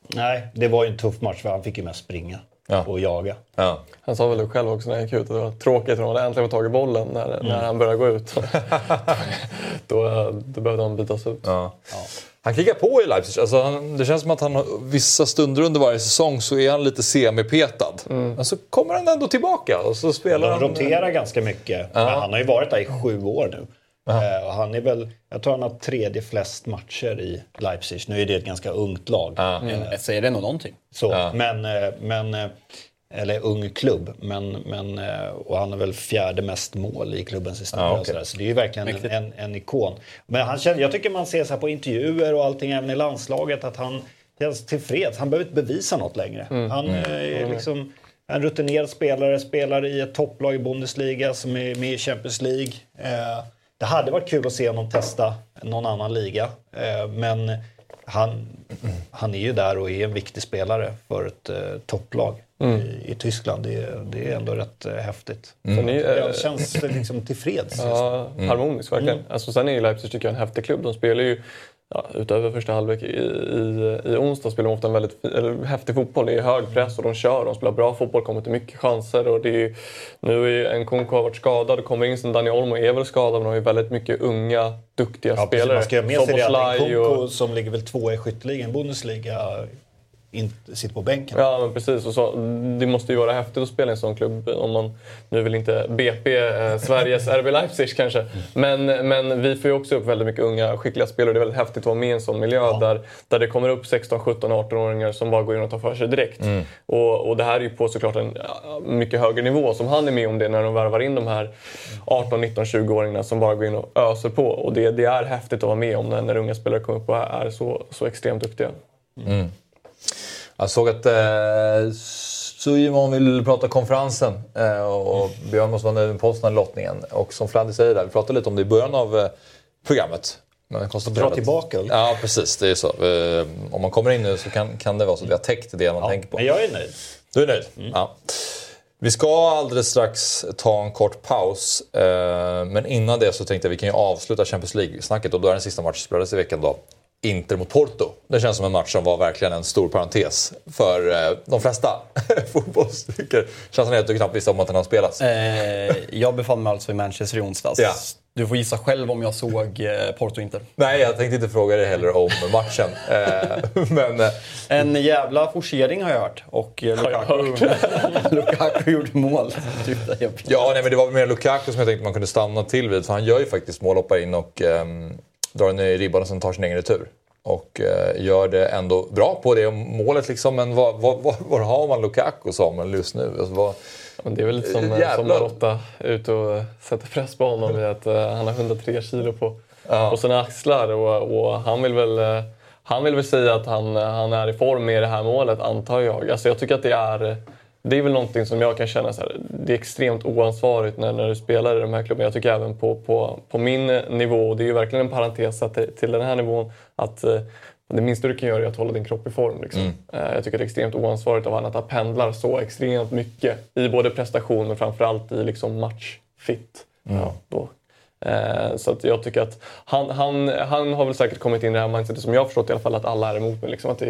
nej, det var ju en tuff match för han fick ju mest springa Ja. och jaga. Ja. Han sa väl det själv också när han gick ut. att Det var tråkigt när de hade äntligen fått tag i bollen när, när han började gå ut. då, då behövde han bytas ut. Ja. Han kickar på i Leipzig. Alltså han, det känns som att han har, vissa stunder under varje säsong så är han lite semipetad. Men så kommer han ändå tillbaka och så spelar De han... roterar ganska mycket. Men han har ju varit där i sju år nu. Eh, och han är väl, jag tror han har tredje flest matcher i Leipzig. Nu är det ett ganska ungt lag. Mm, säger det nog någonting? Så, men, eh, men, eh, eller ung klubb. Men, men, eh, och han har väl fjärde mest mål i klubbens historia. Okej. sådär. Så det är ju verkligen en, en, en ikon. Men han känner, jag tycker man ser så här på intervjuer och allting, även i landslaget, att han känns tillfreds. Han behöver inte bevisa något längre. Han eh, är liksom en rutinerad spelare, spelar i ett topplag i Bundesliga som är med i Champions League. Eh, det hade varit kul att se honom testa någon annan liga. Men han, han är ju där och är en viktig spelare för ett eh, topplag i, i Tyskland. Det, är- det är ändå rätt eh, häftigt. Sen är ju, eh, Jag känns liksom tillfreds. Ja, harmoniskt verkligen. Alltså, sen är ju Leipzig tycker jag en häftig klubb. De spelar ju, ja, utöver första halvlek i, i, i onsdag, spelar de ofta en väldigt eller, häftig fotboll. Det är hög press och de kör. De spelar bra fotboll, kommer till mycket chanser. Och det är ju, nu är ju Nkunku har varit skadad, kommer in sen Dani Olmo är väl skadad, men de har ju väldigt mycket unga, duktiga Ja, precis. spelare. Man ska göra med sig det Szoboszlai Nkunku som ligger väl tvåa i skytteligan Bundesliga inte sitter på bänken. Ja, men precis. Och så, det måste ju vara häftigt att spela i en sån klubb. Om man, nu vill inte BP eh, Sveriges RB Leipzig kanske. Men, men vi får ju också upp väldigt mycket unga skickliga spelare. Det är väldigt häftigt att vara med i en sån miljö där, där det kommer upp 16, 17, 18-åringar som bara går in och tar för sig direkt. Och, och det här är ju på såklart en ja, mycket högre nivå som han är med om det när de värvar in de här 18, 19, 20-åringarna som bara går in och öser på. Och det, det är häftigt att vara med om när, när unga spelare kommer upp och är så, så extremt duktiga. Jag såg att eh, Suleiman vill prata konferensen eh, och Björn måste vara nöjd med posten lottningen. Och som Fladdy säger där, vi pratade lite om det i början av eh, programmet. Men Dra tillbaka Ulf. Ja, precis. Det är så. Eh, om man kommer in nu så kan, kan det vara så att vi har täckt det man tänker på. Men jag är nöjd. Du är nöjd? Ja. Vi ska alldeles strax ta en kort paus. Eh, men innan det så tänkte jag att vi kan ju avsluta Champions League-snacket. Och då är den sista matchen som spelades i veckan då. Inter mot Porto. Det känns som en match som var verkligen en stor parentes för eh, de flesta fotbollstyckare. Känns som att du knappt visste om att den har spelats. Eh, jag befann mig alltså i Manchester i onsdags. Ja. Du får gissa själv om jag såg eh, Porto Inter. Nej, jag tänkte inte fråga dig heller om matchen. Eh, men En jävla forcering har jag hört. Och Lukaku, Lukaku gjorde mål. Typ, Ja, nej, men det var mer Lukaku som jag tänkte man kunde stanna till vid. För han gör ju faktiskt mål, hoppar in och ehm, drar i ribban och sen tar sin egen retur. Och eh, gör det ändå bra på det målet liksom. Men var, har man Lukaku Samuel just nu? Alltså, vad, Men det är väl lite som, Jävlar. som Marotta ut och sätter press på honom i att eh, han har 103 kilo på, Ja. på sina axlar. Och, och han, vill väl, eh, han vill väl säga att han, han är i form med det här målet, antar jag. Alltså jag tycker att det är, det är väl någonting som jag kan känna så här, det är extremt oansvarigt när, när du spelar i de här klubbarna. Jag tycker även på, på, på min nivå, och det är ju verkligen en parentes att, det- till den här nivån, att eh, det minsta du kan göra är att hålla din kropp i form. Liksom. Eh, Jag tycker det är extremt oansvarigt av honom att han pendlar så extremt mycket i både prestation men framförallt i liksom matchfit. Ja, då. Eh, Så att jag tycker att han, han, han har väl säkert kommit in i det här mindsetet som jag har förstått i alla fall att alla är emot mig. Liksom, att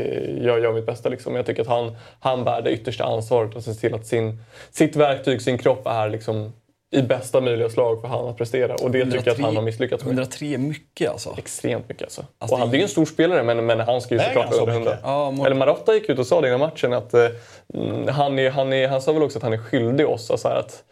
jag gör mitt bästa. Liksom. Jag tycker att han, han bär det yttersta ansvaret och ser till att sin, sitt verktyg, sin kropp är liksom i bästa möjliga slag för han att prestera. Och det tycker jag att han har misslyckats med. 103 är mycket alltså. Extremt mycket alltså. Alltså, och han det- är ju en stor spelare men, men han ska ju såklart över 100. mycket? Ja, mål- Eller Marotta gick ut och sa det innan matchen att eh, mm, han, är, han, är, han sa väl också att han är skyldig oss. Alltså att,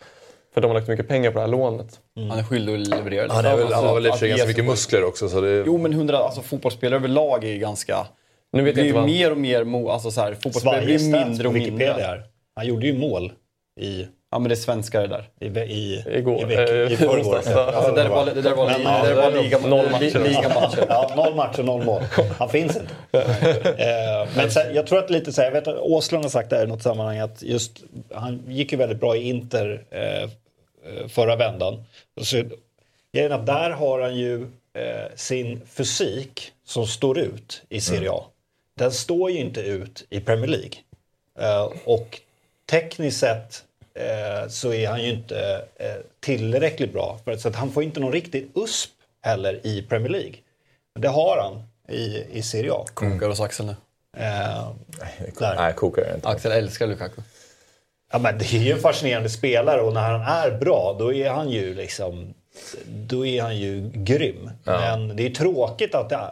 för de har lagt mycket pengar på det här lånet. Han är skyldig att leverera. han, är väl, han har väl i ge ganska mycket muskler också. Så det, Jo men 100, alltså fotbollsspelare överlag är ju ganska... Nu vet Det jag blir vad... mer och mer, mo- alltså så här, fotbollsspelare blir mindre och Wikipedia mindre. Han gjorde ju mål i, Ja men det är svenskar det där. i, i, Igår. i, veck, Eh, i förrgår. Ja, Alltså, det där var, det där var, Men, det där var liga, noll matcher. ligamatcher. Ja, noll matcher, noll mål. Han finns inte. Eh, men sen, jag tror att lite så här, jag vet att Åslund har sagt det här i något sammanhang att just, han gick ju väldigt bra i Inter eh, förra vändan. Så, grejen att där har han ju eh, sin fysik som står ut i Serie A. Den står ju inte ut i Premier League. Eh, och tekniskt sett eh, så är han ju inte eh, tillräckligt bra. För, så att han får inte någon riktig USP heller i Premier League. Men det har han i, i Serie A. Kokar hos Axel nu. Eh, nej, kokar inte. Axel älskar Lukaku. Ja, men det är ju en fascinerande spelare och när han är bra då är han ju liksom då är han ju grym. Men det är tråkigt att det är,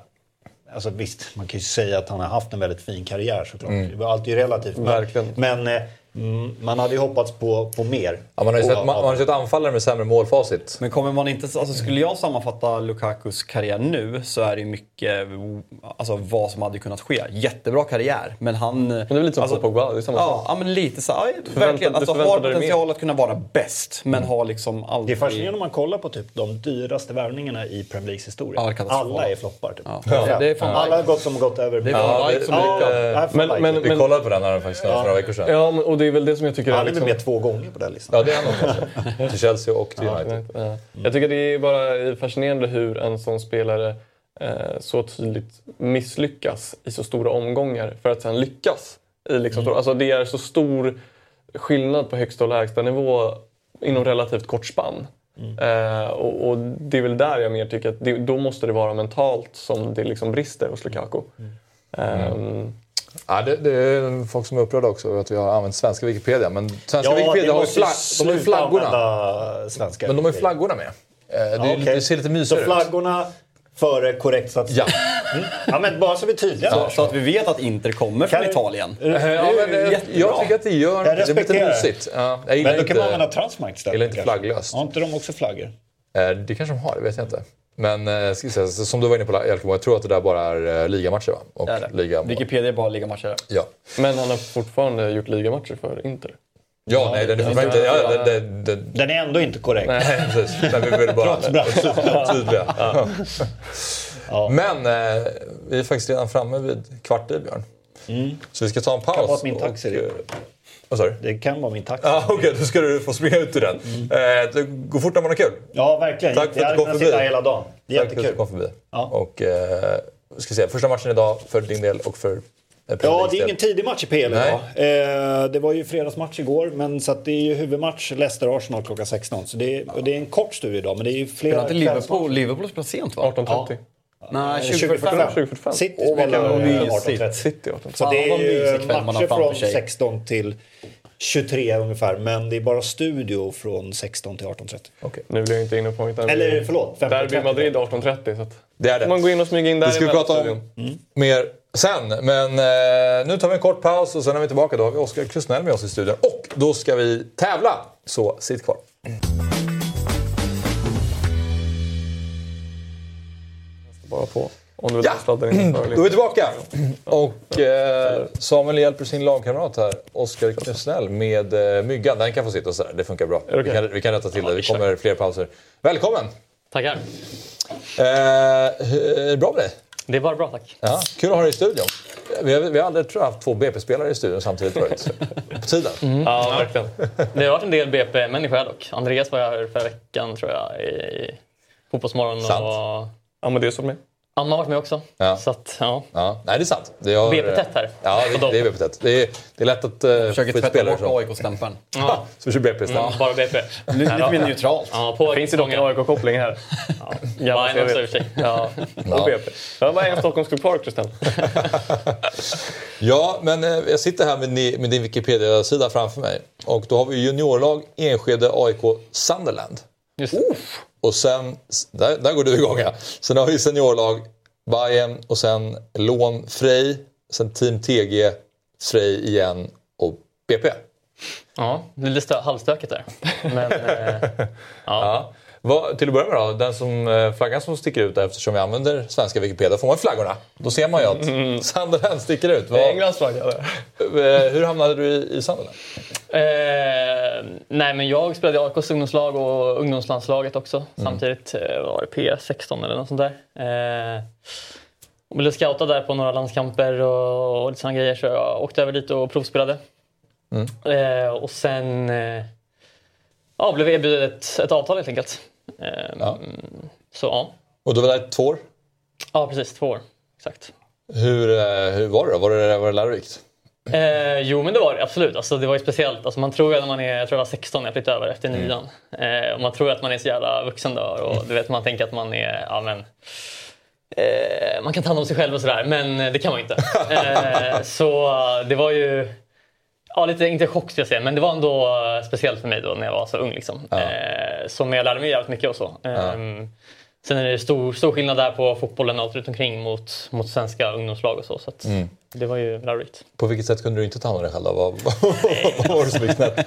Alltså visst, man kan ju säga att han har haft en väldigt fin karriär såklart. Det var alltid relativt. Men, Verkligen. men eh, mm, man hade ju hoppats på, på mer. Ja, man, har ju sett, Och- man, man har sett anfallare med sämre målfacit. Men kommer man inte, alltså skulle jag sammanfatta Lukakus karriär nu så är det ju mycket alltså, vad som hade kunnat ske. Jättebra karriär, men han... Men det är lite som Paul Pogba, det är samma ja, sak. ja, men lite så. Ja, verkligen. Alltså, har potential att kunna vara bäst, men har liksom Det är aldrig... fascinerande om man kollar på typ de dyraste värvningarna i Premier Leagues historia. Ja. Alla är floppar. Typ. Ja. Det är fan Alla har gått som gått över. Det är Ja, det- som ja, Men- Mike. men- Vi kollade på den här faktiskt för några veckor sedan. Ja, men- och det är väl det som jag tycker Han är liksom... med två gånger på den listan. Ja, det är han också. Till Chelsea och till United. Ja. Jag tycker det är bara fascinerande hur en sån spelare eh, så tydligt misslyckas i så stora omgångar för att sen lyckas. I liksom stora, alltså det är så stor skillnad på högsta och lägsta nivå inom relativt kort spann. Eh, och, och det är väl där jag mer tycker att det, då måste det vara mentalt som det liksom brister hos Lukaku. Ehm, Ja, det, det är folk som är upprörda också över att vi har använt svenska Wikipedia. Men svenska Ja, Wikipedia har ju måste flag, de har flaggorna. Svenska. Men de har ju flaggorna med. Eh, Det, är, Ja, lite- okej. det ser lite Så mysigare ut. flaggorna före korrekt statistik. Ja. Mm. ja, men bara så vi är tydliga. Så, så att vi vet att Inter kommer från Kan- Italien. Eh, ja, men, eh, jättebra. jag tycker att det gör... Jag det blir lite mysigt. Ja, Men då kan man använda inte, Transmark istället. gillar inte flagglöst. Har inte de också flaggor? Det kanske de har, det vet jag inte. Men eh, ska säga, som du var inne på Jalkemo, jag tror att det där bara är eh, ligamatcher va? Och Det är det. ligamål. Wikipedia är bara ligamatcher. Ja. men han har fortfarande gjort ligamatcher för Inter. Ja, nej, den är fortfarande inte... Ja, det, det, det, Den är ändå inte korrekt. Nej, precis. Men vi vill bara vara tydliga. Ja. Men eh, vi är faktiskt redan framme vid kvart i, Björn. Så vi ska ta en paus. Kan vara min taxi, och, Vad sa du? Det kan vara min taxi. Ja, Okej, då ska du få springa ut ur den. Eh, det går fort när man har kul. Ja, verkligen. Tack för jag att du kom hade kunnat förbi. sitta hela dagen. Det är Tack för att du jättekul. kom förbi. Ja. Och, eh, ska se, första matchen idag för din del och för eh, Ja, det är ingen tidig match i PL Nej. idag. Eh, det var ju fredagsmatch igår, men så att det är ju huvudmatch Leicester-Arsenal klockan 16. Så det är, och det är en kort studie idag, men det är ju flera Spelar inte Liverpool? Liverpool spelar sent va? 18.30. Nej, 2045. 2045. City spelar mysigt. 18.30. City 18. Så det är ju matcher från sig. 16 till 23 ungefär. Men det är bara studio från 16 till 18.30. Nu blir jag inte inne på mitt. Eller förlåt, 15.30. Derby Madrid 18.30. Så att Det är det. man går in och smyger in där Det ska vi prata om mer sen. Men eh, nu tar vi en kort paus och sen är vi tillbaka. Då har vi Oskar Krusnell med oss i studion. Och då ska vi tävla. Så sitt kvar. Bara på. Om du vill Ja. Då är vi tillbaka. Och eh, Samuel hjälper sin lagkamrat här, Oskar Krusnell, med eh, myggan. Den kan få sitta sådär, det funkar bra. det Vi, kan, vi kan rätta till det, det kommer fler pauser. Välkommen! Tackar. Eh, är det bra med dig? Det är bara bra, tack. Ja, kul att ha dig i studion. Vi har, vi har aldrig tror jag, haft två BP-spelare i studion samtidigt förut. På tiden. Ja, verkligen. Det har varit en del BP-människor här dock. Andreas var här förra veckan, tror jag, i Fotbollsmorgon. Sant. Och Amadeus var med. Anna har varit med också. Ja. Så att, ja. Ja, nej, det är sant. Det har, BP-tätt här. Ja, det, det är BP-tätt. Det är, det är lätt att uh, Försöker tvätta spelare bort. AIK-stämpeln. ja. Så vi kör BP istället. Bara BP. Lite mer neutralt. Ja, på Finns det dock en AIK-koppling här? Ja, en också i och för sig. Ja, Ja. och BP. Ja, vad är en Stockholmsklubb kvar, Kristel? Ja, men eh, jag sitter här med, ni, med din Wikipedia-sida framför mig. Och då har vi juniorlag Enskede AIK Sunderland. Just det. Och sen, där, där går du igång ja. Sen har vi seniorlag Bayern och sen lån Frej. Sen Team TG, Frej igen och BP. Ja, det är lite stö- halvstökigt där. Men, eh, ja. Ja. Vad, till att börja med då, den som, eh, flaggan som sticker ut där eftersom vi använder svenska Wikipedia, får man flaggorna. Då ser man ju att Sunderland sticker ut. Vad, Englands flagga eh, hur hamnade du i, i Sunderland? Eh, nej, men jag spelade i AIKs ungdomslag och ungdomslandslaget också samtidigt. Eh, var det P16 eller något sånt där. Eh, och blev scoutad där på några landskamper och, och lite sådana grejer så jag åkte över dit och provspelade. Eh, och sen ja, blev jag erbjuden ett, ett avtal helt enkelt. Eh, Ja. Så ja. Och du var där två år. ja, precis två år. Exakt. Hur, eh, hur var det då? Var det, var det lärorikt? Eh, jo, men det var det absolut. Alltså, det var ju speciellt. Alltså, man tror ju när man är, jag tror jag var 16 när jag flyttade över efter nian. Eh, och man tror att man är så jävla vuxen då. Och du vet, man tänker att man är, ja men... Eh, man kan ta hand om sig själv och sådär, men eh, det kan man ju inte. Eh, så eh, det var ju... Ja, lite, inte chock ska jag säga, men det var ändå eh, speciellt för mig då när jag var så ung. Liksom. Eh, som jag lärde mig jävligt mycket och så. Ehm, Sen är det stor, stor skillnad där på fotbollen och allt runt omkring mot, mot svenska ungdomslag och så. så att Det var ju lärorikt. På vilket sätt kunde du inte ta hand om dig själv då? Vad, var det som gick snett?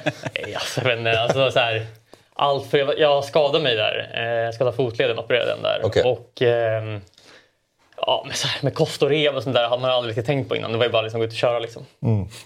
Alltså, jag vet inte, alltså, så här, allt för jag, jag skadade mig där. Eh, Jag skadade fotleden, opererade den där. Okej. Och, ehm, ja, med, så här, med kost och rev och sånt där hade man aldrig tänkt på innan. Det var ju bara liksom att gå ut och köra. Liksom.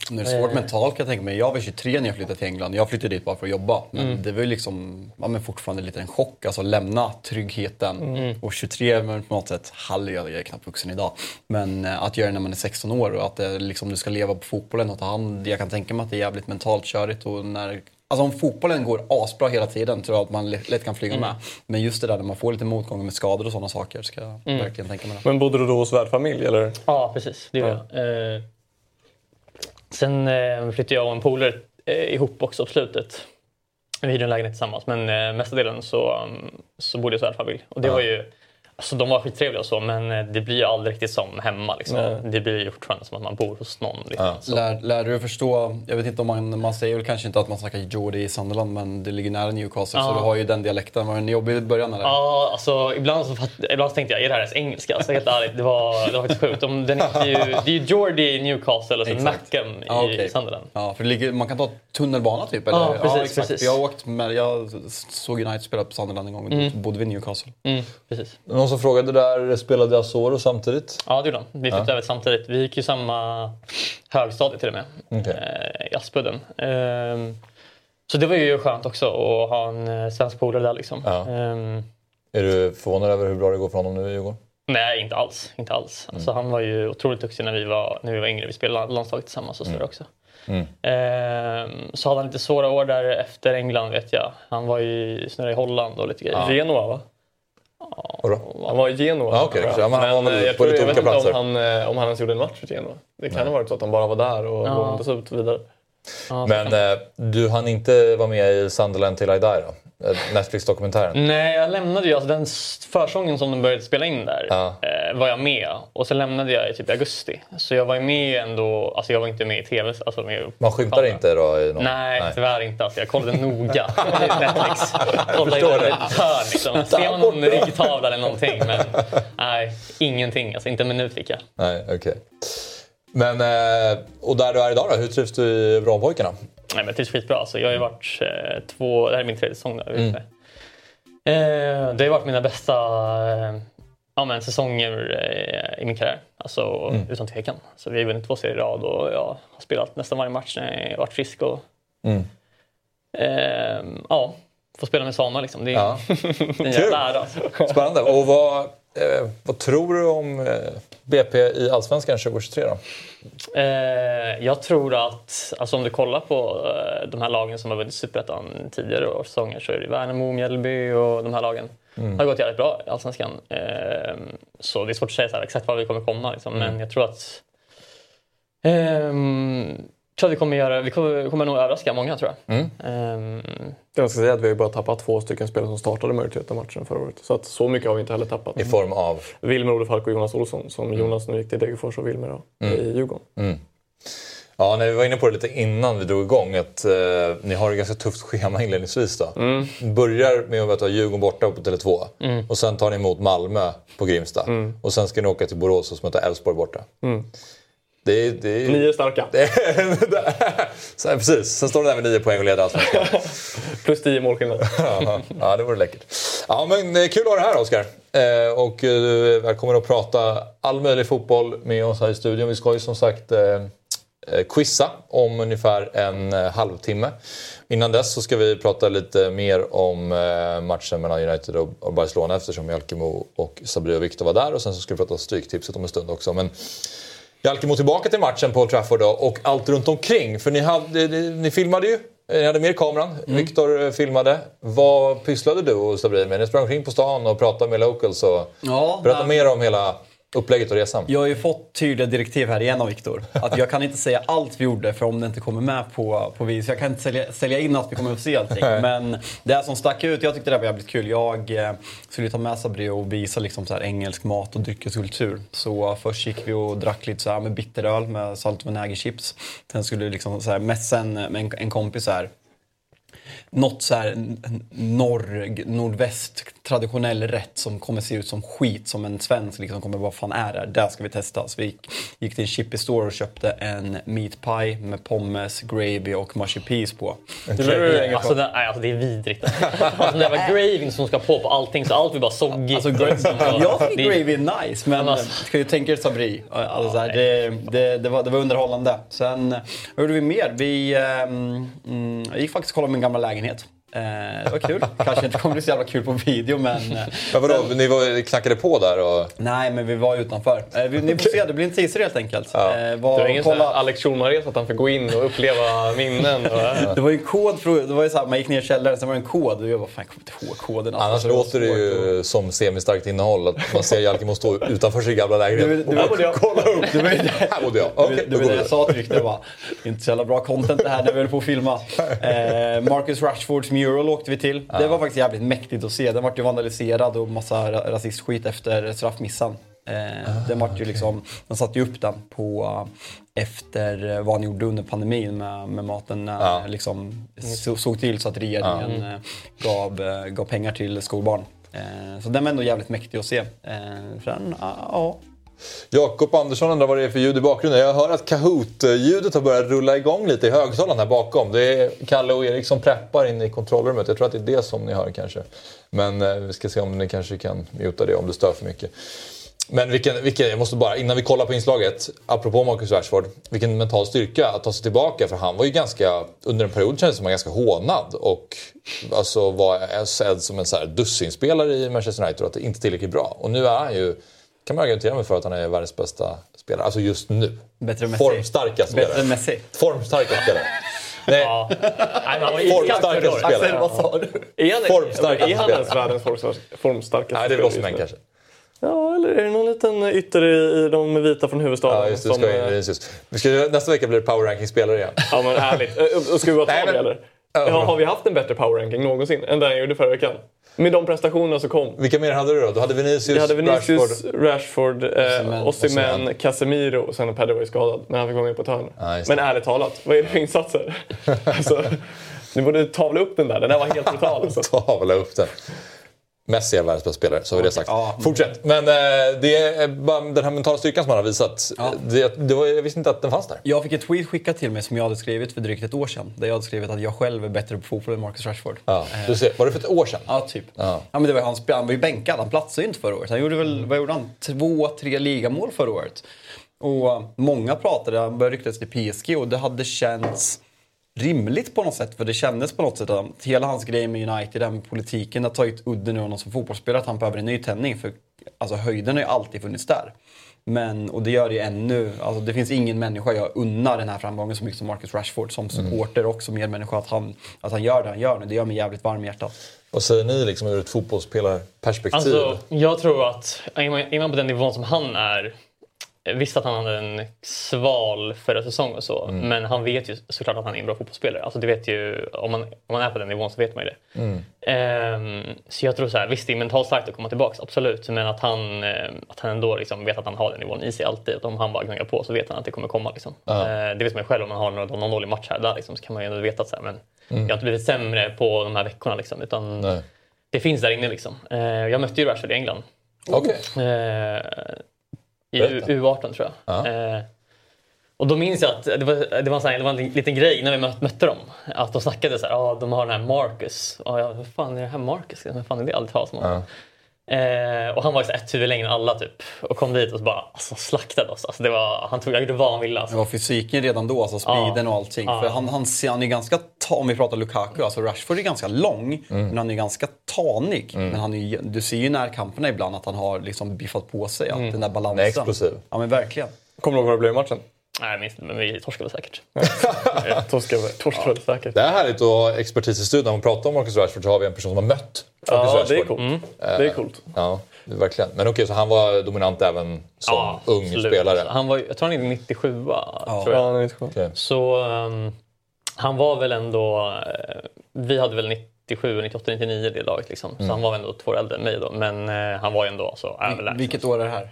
Det är svårt mentalt kan jag tänka mig. Jag var 23 när jag flyttade till England. Jag flyttade dit bara för att jobba. Men det var ju liksom, ja, men fortfarande lite en chock. Alltså lämna tryggheten. Och 23 men på något sätt, halv, jag är knappt vuxen idag. Men eh, att göra det när man är 16 år och att det, liksom, du ska leva på fotbollen och ta hand. Jag kan tänka mig att det är jävligt mentalt körigt. Och när, alltså om fotbollen går asbra hela tiden tror jag att man lätt kan flyga med. Men just det där när man får lite motgångar med skador och sådana saker ska jag verkligen tänka mig. Det. Men bodde du då hos värdfamilj eller? Ja, precis. Det gjorde jag. Eh, sen eh, flyttade jag och en polare eh, ihop också på slutet. Vi hyrde en lägenhet tillsammans, men eh, mesta delen så, um, så bodde jag hos värdfamilj. Och det var ju, alltså, de var skittrevliga och så, men eh, det blir ju aldrig riktigt som hemma. Liksom. Det blir ju fortfarande som att man bor hos någon. Liksom. Så. Lär, lär du förstå, jag vet inte om man, man säger väl kanske inte att man snackar Geordie i Sunderland men det ligger nära Newcastle så Ja. du har ju den dialekten. Var den jobbig i början eller? Ja, alltså, ibland, så, ibland så tänkte jag, är det här ens engelska? Alltså, helt ärligt, det var, det var faktiskt sjukt. De, den heter ju, det är ju Geordie i Newcastle och så Exakt. Mackham i Ja, okej. Sunderland. Ja, för det ligger, man kan ta tunnelbana typ eller? Ja, precis, precis. För Jag, har åkt med, jag såg United spela på Sunderland en gång och då bodde vi i Newcastle. Mm, precis. Som frågade där, spelade Asoro samtidigt? Ja, det gjorde han. Vi flyttade över samtidigt. Vi gick ju samma högstadie till och med. Okej. Eh, I Aspudden. Ehm, så det var ju skönt också att ha en eh, svensk polare där liksom. Ja. Ehm, Är du förvånad över hur bra det går för honom nu i Djurgården? nej, inte alls. Inte alls. Mm. Alltså, han var ju otroligt duktig när vi var, när vi var yngre. Vi spelade landslaget tillsammans och sådär också. Mm. Ehm, så hade han lite svåra år där efter England vet jag. Han var ju snurrade i Holland och lite grejer. Genoa va? Han var i Genoa. Ja. Så han var Men väl eh, jag, tror, jag vet inte om han, eh, om han ens gjorde en match för Genoa. Det kan ha varit så att han bara var där och Ja. lånades ut vidare. Ja, Men eh, du hann inte vara med i Sunderland till I Die då? Eh, Netflix-dokumentären? Nej, jag lämnade ju alltså den försången som de började spela in där. Ja. Eh, var jag med och sen lämnade jag i typ augusti. Så jag var ju med ändå, alltså jag var inte med i TV. Alltså med Man skymtar inte då? I någon... Nej, tyvärr inte. Alltså jag kollade noga. Netflix. Kollade i varje hörn liksom. Ser man någon ryggtavla eller någonting. Men nej, ingenting. Alltså inte en minut fick jag. Nej. Okay. Men, eh, och där du är idag då? Hur trivs du i Vrånpojkarna? Nej, men jag trivs skitbra. Alltså, jag har ju varit eh, två... Det här är min tredje säsong där. Mm. Eh, det har varit mina bästa ja, men, säsonger i min karriär. Alltså, mm. Utan tvekan. Så vi har vunnit två serier i rad och jag har spelat nästan varje match när jag varit frisk. Och, mm. eh, ja, få spela med Sama liksom. Det är, ja. en jävla ära. Alltså. Spännande. Och vad, eh, vad tror du om eh, BP i Allsvenskan 2023 då? Eh, jag tror att, alltså om du kollar på eh, de här lagen som har vunnit Superettan tidigare år, säsonger så är det Värnamo, Mjällby och de här lagen mm. har gått jävligt bra i Allsvenskan. Eh, så det är svårt att säga här, exakt var vi kommer komma liksom, mm. men jag tror att ehm, tror att vi kommer, göra, vi kommer, kommer nog överraska många tror jag. Mm. Um, jag ska säga att vi har bara tappat två stycken spelare som startade majoriteten av matcherna förra året. Så att så mycket har vi inte heller tappat. I form av? Wilmer Olefalk och Jonas Olsson. Som mm. Jonas nu gick till Degerfors och Wilmer mm. i Djurgården. Mm. Ja, när vi var inne på det lite innan vi drog igång att eh, ni har ett ganska tufft schema inledningsvis. Då. Mm. Börjar med att ha Djurgården borta på Tele2 mm. och sen tar ni emot Malmö på Grimsta. Mm. Och sen ska ni åka till Borås och möta Elfsborg borta. Det, det, nio starka. Det, så, precis, sen står det där med nio poäng och leder allsvenskan. Plus tio målskillnad. ja, det vore läckert. Ja, men är kul att ha dig här Oskar. Eh, och du är välkommen att prata all möjlig fotboll med oss här i studion. Vi ska ju som sagt eh, eh quizza om ungefär en eh, halvtimme. Innan dess så ska vi prata lite mer om eh, matchen mellan United och Barcelona eftersom Jalkemo och Sabri och Viktor var där. Och sen så ska vi prata Stryktipset om en stund också. Men Jalkemo tillbaka till matchen på Old Trafford då, och allt runt omkring. För ni, hade, ni filmade ju, ni hade med kameran. Mm. Viktor eh, filmade. Vad pysslade du och Sabrin med? Ni sprang omkring på stan och pratade med locals. Och ja, berätta mer om hela upplägget och resan. Jag har ju fått tydliga direktiv här igen av Viktor. Att jag kan inte säga allt vi gjorde för om det inte kommer med på, på vis. Jag kan inte sälja, sälja in att vi kommer att se allting. Men det som stack ut, jag tyckte det var jävligt kul. Jag eh, skulle ta med Sabri och visa liksom så här engelsk mat och dryckeskultur. Så först gick vi och drack lite så här med bitteröl med salt och vinägerchips. Sen skulle liksom så här mässa en, en, en kompis så här något så här norr, nordväst traditionell rätt som kommer se ut som skit som en svensk liksom kommer vad fan är det Där ska vi testa. Så vi gick, gick till en chippy store och köpte en meat pie med pommes, gravy och mushy peas på. Okay. Alltså, det, nej, alltså det är vidrigt. alltså, det var gravy som ska på på allting så allt blir bara soggigt. Alltså, jag tycker gravy är nice men alltså, ska ju tänka er Sabri. Alltså, ja, det, det, det, var, det var underhållande. Sen vad gjorde vi mer? Vi um, gick faktiskt och kollade min gamla lägenhet. Eh, det var kul. Kanske inte kommer bli så jävla kul på video men... Eh, men vadå, ni var, knackade på där och... Nej, men vi var utanför. Eh, vi, ni får se, det blir en teaser helt enkelt. Ja. Eh, var, det var ingen kolla... Alex Schulman-resa att han fick gå in och uppleva minnen? Och, ja. Det var ju en kod, för, det var ju så här, man gick ner i källaren, sen var det en kod och jag bara, fan jag kommer inte ihåg koden. Alltså, Annars låter det ju och... som semistarkt innehåll, att man ser Jalkemo stå utanför sin gamla lägenhet och bara kolla upp. Det var det, här bodde jag. Okay, det var det jag sa till Victor, bara, inte så jävla bra content det här när vi höll på att filma. Eh, Marcus Rashfords mural åkte vi till. Det var faktiskt jävligt mäktigt att se. Den vart ju vandaliserad och massa rasistskit efter straffmissan. Eh, den vart ju liksom, de satte ju upp den på eh, efter vad han gjorde under pandemin med, med maten. När ja. liksom, såg till så att regeringen ja. Eh, gav, gav pengar till skolbarn. Eh, så den var ändå jävligt mäktig att se. Eh, sen, ja, Jakob Andersson undrar vad det är för ljud i bakgrunden. Jag hör att Kahoot-ljudet har börjat rulla igång lite i högtalaren här bakom. Det är Kalle och Erik som preppar inne i kontrollrummet. Jag tror att det är det som ni hör kanske. Men eh, vi ska se om ni kanske kan muta det om det stör för mycket. Men vilken, vilken, jag måste bara, innan vi kollar på inslaget, apropå Marcus Rashford, vilken mental styrka att ta sig tillbaka. För han var ju ganska, under en period kändes som han ganska hånad och alltså var sedd som en så här dussinspelare i Manchester United och att det inte tillräckligt bra. Och nu är han ju kan man argumentera mig för att han är världens bästa spelare. Alltså just nu. Bättre än Messi. Formstarka spelare. Bättre än Messi. Formstarka spelare. Nej. Ja. Formstarka spelare. Axel, vad sa du? Är han, formstarka är han ens världens formstarkaste Nej, det är väl Osimhen kanske. Ja, eller är det någon liten ytter i, de vita från huvudstaden? Ja, just det. Som, ska, eh, just, just. Vi ska, nästa vecka blir det power ranking-spelare igen. Ja, men härligt. Och ska vi vara tag eller? Ja, har vi haft en bättre power ranking någonsin än den jag gjorde förra veckan? Med de prestationerna som kom. Vilka mer hade du då? Du hade Vinicius, Jag hade Vinicius, Rashford. Rashford, eh, Osimhen. Casemiro och sen Pedro var ju skadad. Men han fick vara med på ett hörn. Just men ärligt talat, vad är det för insatser? alltså, ni borde tavla upp den där. Den där var helt brutal. Alltså. Tavla upp den. Messi är världens bästa spelare, så har vi det sagt. Ja. Fortsätt. Men eh, det är bara den här mentala styrkan som han har visat. Det, det var, jag visste inte att den fanns där. Jag fick ett tweet skickat till mig som jag hade skrivit för drygt ett år sedan. Där jag hade skrivit att jag själv är bättre på fotboll än Marcus Rashford. Ja, du ser, var det för ett år sedan? Ja, typ. Ja. Ja. men det var, han, han var ju bänkad, han platsade ju inte förra året. Han gjorde väl, vad gjorde han? Två, tre ligamål förra året. Och många pratade, han började ryktas till PSG och det hade känts rimligt på något sätt. För det kändes på något sätt att hela hans grej med United, med politiken, har tagit udden ur honom som fotbollsspelare. Att han behöver en ny tändning. För alltså, höjden har ju alltid funnits där. Men, och det gör det ju ännu. Alltså, det finns ingen människa jag unnar den här framgången så mycket som Marcus Rashford. Som supporter och som medmänniska. Att han, att han gör det han gör nu. Det gör mig jävligt varm i hjärtat. Vad säger ni liksom ur ett fotbollsspelarperspektiv? Alltså, jag tror att är man på den nivån som han är Visst att han hade en sval förra säsong och så, men han vet ju såklart att han är en bra fotbollsspelare. Alltså det vet ju, om man, om man är på den nivån så vet man ju det. Ehm, så jag tror så här, visst det är mentalt starkt att komma tillbaka, absolut. Men att han, eh, att han ändå liksom vet att han har den nivån i sig alltid. Att om han bara gnuggar på så vet han att det kommer komma. Liksom. Eh, det vet man ju själv om man har någon, någon dålig match här där liksom, så kan man ju ändå veta att så här, men jag har inte blivit sämre på de här veckorna. Liksom, utan Nej. det finns där inne. Liksom. Eh, jag mötte ju Rashford i England. Okej. I Berätta. U- U18 tror jag. Eh, och då minns jag att det var, det var, här, det var en liten grej när vi mö- mötte dem. Att de snackade så här, ah, de har den här Marcus. Och jag, vad fan är det här Marcus? Vad fan är det? Aldrig talas om honom. Eh, och han var ju ett huvud längre än alla typ. Och kom dit och så bara alltså, slaktade oss. Alltså, det var, han tog, jag gjorde vad han ville. Alltså. Det var fysiken redan då, alltså speeden och allting. Ja. För han, han, ser- han är ganska, ta, om vi pratar Lukaku, alltså Rashford är ganska lång, men han är ganska tanig. Men han är, du ser ju i närkamperna ibland att han har liksom biffat på sig, att den där balansen. Han är explosiv. Ja men verkligen. Kommer du ihåg vad det blev i matchen? Nej, jag minns inte, men vi torskade säkert. Torskade torskade säkert. Det är härligt att ha expertis i studion. När man pratar om Marcus Rashford så har vi en person som har mött Marcus Ja, det är Rashford. coolt. Det är coolt. Ja, verkligen. Men okej, så han var dominant även som ung absolut. spelare? Han var, jag tror han är 97 tror Ja, jag. han är inte sjuk. Okej. Så ehm, han var väl ändå... eh, vi hade väl 97, 98, 99 det laget. Liksom. Så han var väl ändå två år äldre än mig då. Men eh, han var ju ändå så överlägsen. Vilket år är det här?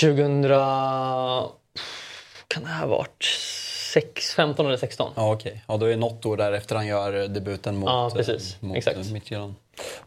2000... Kan det här ha varit? 6, 15 eller 16? Ja okej, ja, då är det något år därefter han gör eh, debuten mot, Ja, eh, precis. mot Exakt. eh, Midtjylland.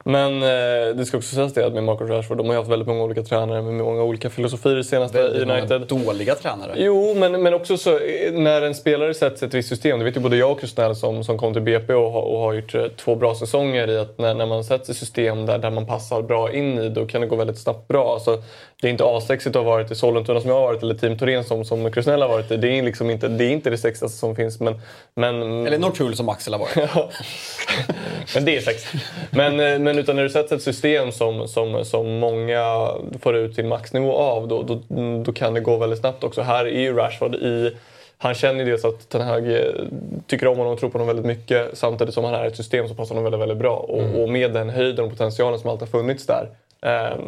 Men eh, det ska också sägas det att med Marcus Rashford, de har ju haft väldigt många olika tränare med många olika filosofier i senaste Väldigt många United. dåliga tränare. Jo, men, men också så eh, när en spelare sätts i ett visst system, det vet ju både jag och Krusnell som, som kom till BP och, har- och har gjort eh, två bra säsonger i att när, när man sätts i system där, där man passar bra in i, då kan det gå väldigt snabbt bra. Alltså, det är inte assexigt att ha varit i Sollentuna som jag har varit eller Team Torén som, som Krusnell har varit i. Det är, liksom inte, det är inte det sexigaste som finns. Men, men, Eller Norrtull som Axel har varit. men det är sex. Men, men utan när du sätter ett system som, som, som många får ut sin maxnivå av, då, då, då kan det gå väldigt snabbt också. Här är ju Rashford i... Han känner ju dels att Ten Hag eh, tycker om honom och tror på honom väldigt mycket samtidigt som han är ett system som passar honom väldigt, väldigt bra. Och, och med den höjden och potentialen som alltid har funnits där eh,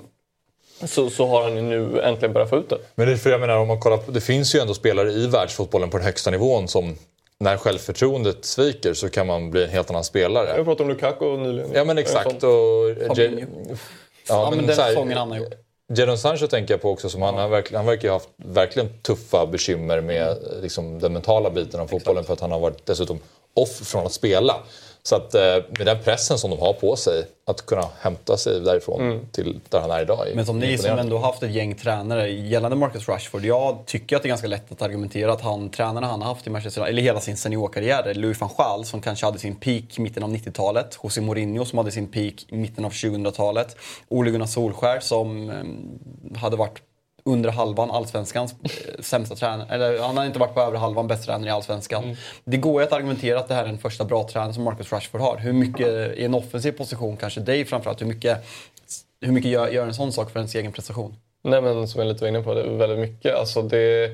så, så har han ju nu äntligen börjat få ut det. Men det, för jag menar, om man kollar på, det finns ju ändå spelare i världsfotbollen på den högsta nivån som när självförtroendet sviker så kan man bli en helt annan Jag spelare. pratade om Lukaku nyligen. Ja men exakt. Och, Fabinho. Ja, men den så här- säsongen han har gjort. Jadon Sancho tänker jag på också. Som han, han, verkligen, han verkar ha haft verkligen tuffa bekymmer med liksom, den mentala biten av fotbollen för att han har varit dessutom off från att spela. Så att eh, med den pressen som de har på sig att kunna hämta sig därifrån till där han är idag. är Men som ni som ändå haft ett gäng tränare gällande Marcus Rashford. Jag tycker att det är ganska lätt att argumentera att han, tränarna han har haft i Manchester United, eller hela sin seniorkarriär, är Louis van Gaal som kanske hade sin peak i mitten av 90-talet. José Mourinho som hade sin peak i mitten av 2000-talet. Ole Gunnar Solskär som eh, hade varit under halvan allsvenskans eh, sämsta tränare. Eller han har inte varit på övre halvan bäst tränare i allsvenskan. Det går ju att argumentera att det här är den första bra tränaren som Marcus Rashford har. Hur mycket i en offensiv position, kanske dig framförallt, hur mycket, hur mycket gör, gör en sån sak för ens egen prestation? Nej men som jag lite var inne på, det är väldigt mycket. Alltså det,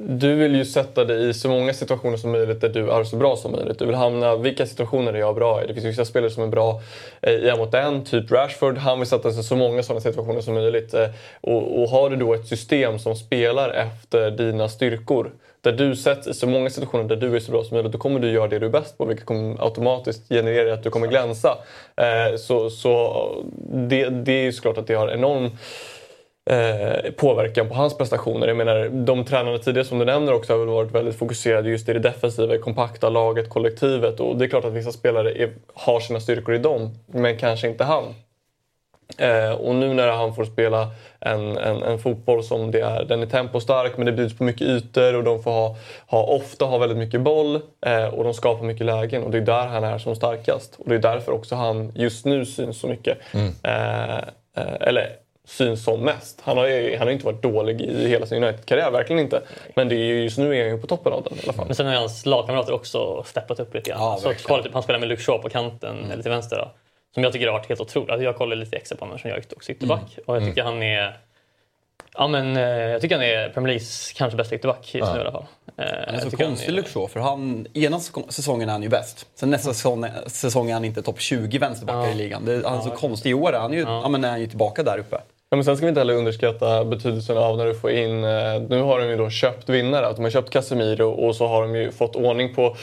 du vill ju sätta dig i så många situationer som möjligt där du är så bra som möjligt. Du vill hamna, vilka situationer är jag bra i? Det finns vissa spelare som är bra i en mot en, typ Rashford. Han vill sätta sig i så många sådana situationer som möjligt. Eh, och, och har du då ett system som spelar efter dina styrkor där du sätts i så många situationer där du är så bra som möjligt, då kommer du göra det du är bäst på vilket kommer automatiskt generera att du kommer glänsa. Eh, så så det, det är ju såklart att det har enorm eh, påverkan på hans prestationer. Jag menar, de tränarna tidigare som du nämner också har väl varit väldigt fokuserade just i det defensiva, kompakta laget, kollektivet. Och det är klart att vissa spelare är, har sina styrkor i dem, men kanske inte han. Eh, och nu när han får spela en, en, en, fotboll som det är, den är tempostark men det bjuds på mycket ytor och de får ha, ha, ofta ha väldigt mycket boll eh, och de skapar mycket lägen och det är där han är som starkast. Och det är därför också han just nu syns så mycket. Mm. Eh, eh eller syns som mest. Han har, han har inte varit dålig i hela sin United-karriär, verkligen inte. Men det är just nu är han ju på toppen av den i alla fall. Men sen har hans lagkamrater också steppat upp lite grann. Ja, så kolla, typ, han spelar med Luke Shaw på kanten, mm. eller till vänster. Då, som jag tycker har varit helt otroligt. Alltså, jag kollade lite extra på honom som jag gick också ytterback. Mm. Och jag tycker mm. han är... Ja, men, eh, jag tycker han är Premier Leagues kanske bästa ytterback just ja. nu i alla fall. Eh, han är så konstig är... Luke Shaw, för han, ena säsongen är han ju bäst. Sen nästa säsong, säsong är han inte topp 20 vänsterbackar ja. i ligan. Det, han är så konstig i år. Han är ju, ja. ja. men är han ju tillbaka där uppe. Ja, men sen ska vi inte heller underskatta betydelsen av när du får in... Eh, nu har de ju då köpt vinnare. De har köpt Casemiro och så har de ju fått ordning på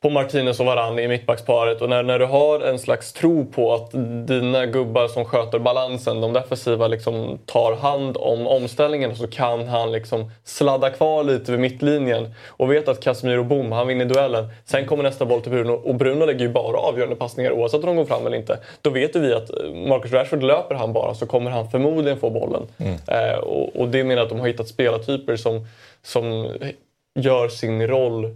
på Martinez och Varane i mittbacksparet. Och när, när du har en slags tro på att dina gubbar som sköter balansen, de defensiva, liksom tar hand om omställningen så kan han liksom sladda kvar lite vid mittlinjen och vet att Casemiro bom, han vinner duellen. Sen kommer nästa boll till Bruno och Bruno lägger ju bara avgörande passningar oavsett om de går fram eller inte. Då vet vi att Marcus Rashford löper han bara så kommer han förmodligen få bollen. Mm. Eh, och, och det menar att de har hittat spelartyper som, som gör sin roll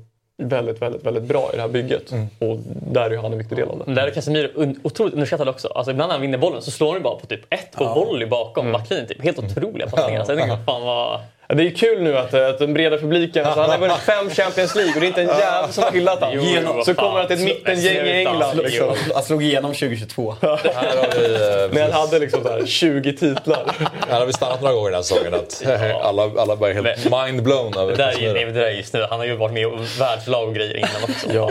väldigt, väldigt, väldigt bra i det här bygget. Mm. Och där är han en viktig del av det. Där är Casemiro otroligt underskattad också. Alltså, ibland när han vinner bollen så slår han bara på typ ett på ja. volley bakom mm. backlinjen. Typ. Helt otroliga passningar. Ja. Så jag tänker, fan vad... Det är kul nu att, att den breda publiken, alltså han har vunnit fem Champions League och det är inte en jävel som har hyllat honom. Så kommer han till ett mittengäng i England. Liksom. Han slog igenom 2022. här har vi, eh, När han hade liksom så 20 titlar. Här har vi stannat några gånger den här säsongen. Att alla, alla bara är helt mind-blown. det, där är, nej, det där är just nu. Han har ju varit med i världslag och grejer innan också. Ja.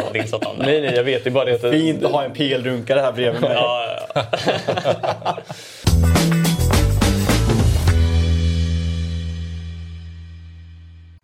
Nej, nej, jag vet. Det är bara det att... Fint att ha en PL-runkare här bredvid mig.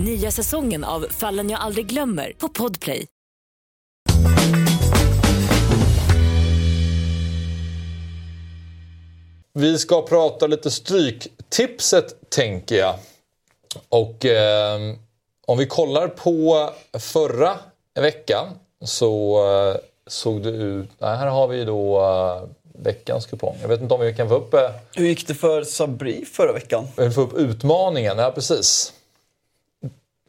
Nya säsongen av Fallen jag aldrig glömmer på Podplay. Vi ska prata lite stryktipset tänker jag. Och eh, om vi kollar på förra veckan så eh, såg det ut... Nej, här har vi då eh, veckans kupong. Jag vet inte om vi kan få upp... Eh, Hur gick det för Sabri förra veckan? Vi får upp utmaningen, ja precis.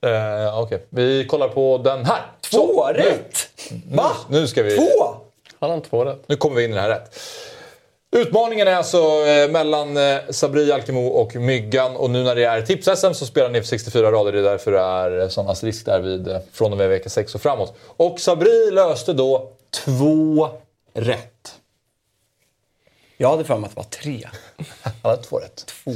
Eh, Okej, vi kollar på den här. Två Så, rätt! Nu, Va? Nu, ska vi... Två? Han har två rätt. Nu kommer vi in i den här rätt. Utmaningen är alltså eh, mellan eh, Sabri Alkemo och Myggan och nu när det är tips-SM så spelar ni för 64 rader. Det är därför det är sån asterisk där vid, eh, från och med vecka 6 och framåt. Och Sabri löste då två rätt. Jag hade för mig att det var tre. Han hade två rätt. Två.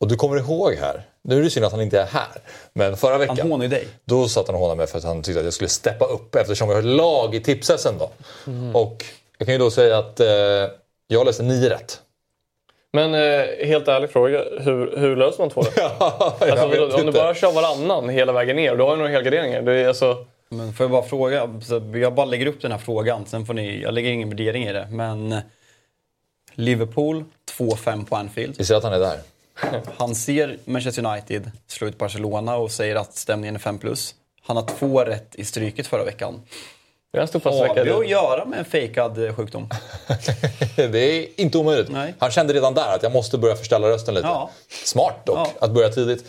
Och du kommer ihåg här, nu är det synd att han inte är här, men förra veckan. Han hånade dig. Då satt han och hånade mig för att han tyckte att jag skulle steppa upp eftersom vi har lag i tipsessen då. Mm. Och jag kan ju då säga att eh, jag läste nio rätt. Men eh, helt ärlig fråga, hur, hur löser man två rätt? alltså, om du bara kör varannan hela vägen ner, då har du några helgarderingar. Det är alltså... Men får jag bara fråga, jag bara lägger upp den här frågan, sen får ni, jag lägger ingen värdering i det. Men Liverpool 2-5 på Anfield. Vi ser att han är där. Han ser Manchester United slå ut Barcelona och säger att stämningen är 5 plus. Han har två rätt i stryket förra veckan. Har vi att göra med en fejkad eh, sjukdom? det är inte omöjligt. Nej. Han kände redan där att jag måste börja förställa rösten lite. Ja. Smart dock, ja. att börja tidigt.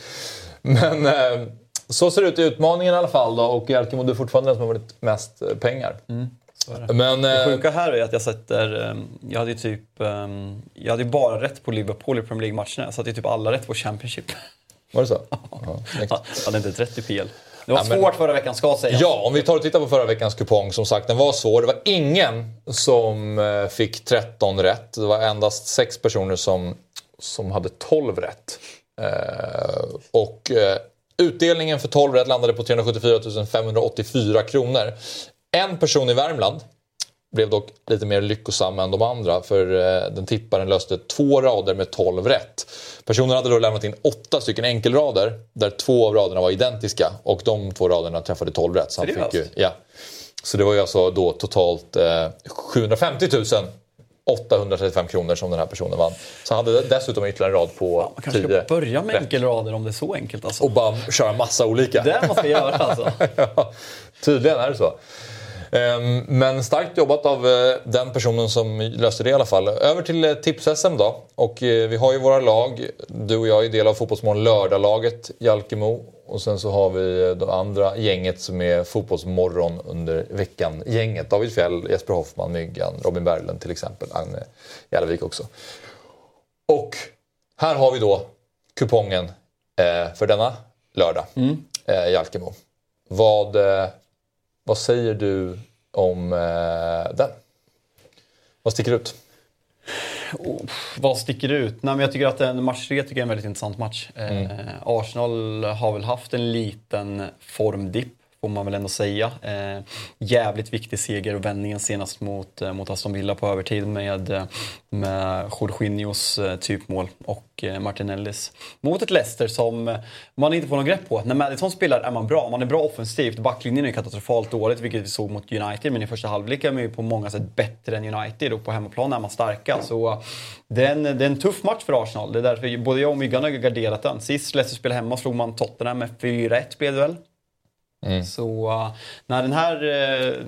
Men eh, så ser det ut i utmaningen i alla fall då. Och Jalkemo, du är fortfarande den som har vunnit mest eh, pengar. Men... Det eh, sjuka här är att jag sätter... ehm, Jag hade ju typ... ehm, Jag hade bara rätt på Liverpool i Premier League-matcherna. Jag satte ju typ alla rätt på Championship. Var det så? Ja. Jag hade inte ett rätt i PL. Det var Ja, men- svårt förra veckan, ska sägas. Ja, om vi tar och tittar på förra veckans kupong. Som sagt, den var svår. Det var ingen som eh, fick 13 rätt. Det var endast sex personer som, som hade 12 rätt. Eh, och utdelningen för 12 rätt landade på 374 584 kronor. En person i Värmland blev dock lite mer lyckosam än de andra för eh, den tipparen löste två rader med 12 rätt. Personen hade då lämnat in åtta stycken enkelrader där två av raderna var identiska och de två raderna träffade 12 rätt. Så, han fick ju, ja. så det var ju alltså då totalt eh, 750 835 kronor som den här personen vann. Så han hade dessutom ytterligare en rad på Man kanske 10 ska börja med enkelrader om det är så enkelt alltså. Och bara köra massa olika. Det man ska göra alltså. ja, tydligen är det så. Ehm, Men starkt jobbat av eh, den personen som löste det i alla fall. Över till eh, tips-SM då. Och eh, vi har ju våra lag. Du och jag är del av Fotbollsmorgon lördag-laget Jalkemo. Och sen så har vi det andra gänget som är Fotbollsmorgon under veckan-gänget. David Fjell, Jesper Hoffman, Myggan, Robin Berglund till exempel. Agne Jälvik också. Och här har vi då kupongen för denna lördag. Eh, Jalkemo. Vad, vad säger du om eh, den? Vad sticker ut? Vad sticker ut? Nej, men jag tycker att en match 3 tycker jag är en väldigt intressant match. Eh, Arsenal har väl haft en liten formdipp, får man väl ändå säga. Eh, jävligt viktig seger och vändningen senast mot, eh, mot Aston Villa på övertid med, eh, med Jorginhos eh, typmål och eh, Martinellis. Mot ett Leicester som man inte får någon grepp på. När Madison spelar är man bra. Man är bra offensivt. Backlinjen är katastrofalt dåligt, vilket vi såg mot United. Men i första halvlek är man ju på många sätt bättre än United och på hemmaplan är man starka. Så det är en, det är en tuff match för Arsenal. Det är därför både jag och Myggan har garderat den. Sist Leicester spelade hemma slog man Tottenham med 4-1 blev det väl? Så uh, när den här uh,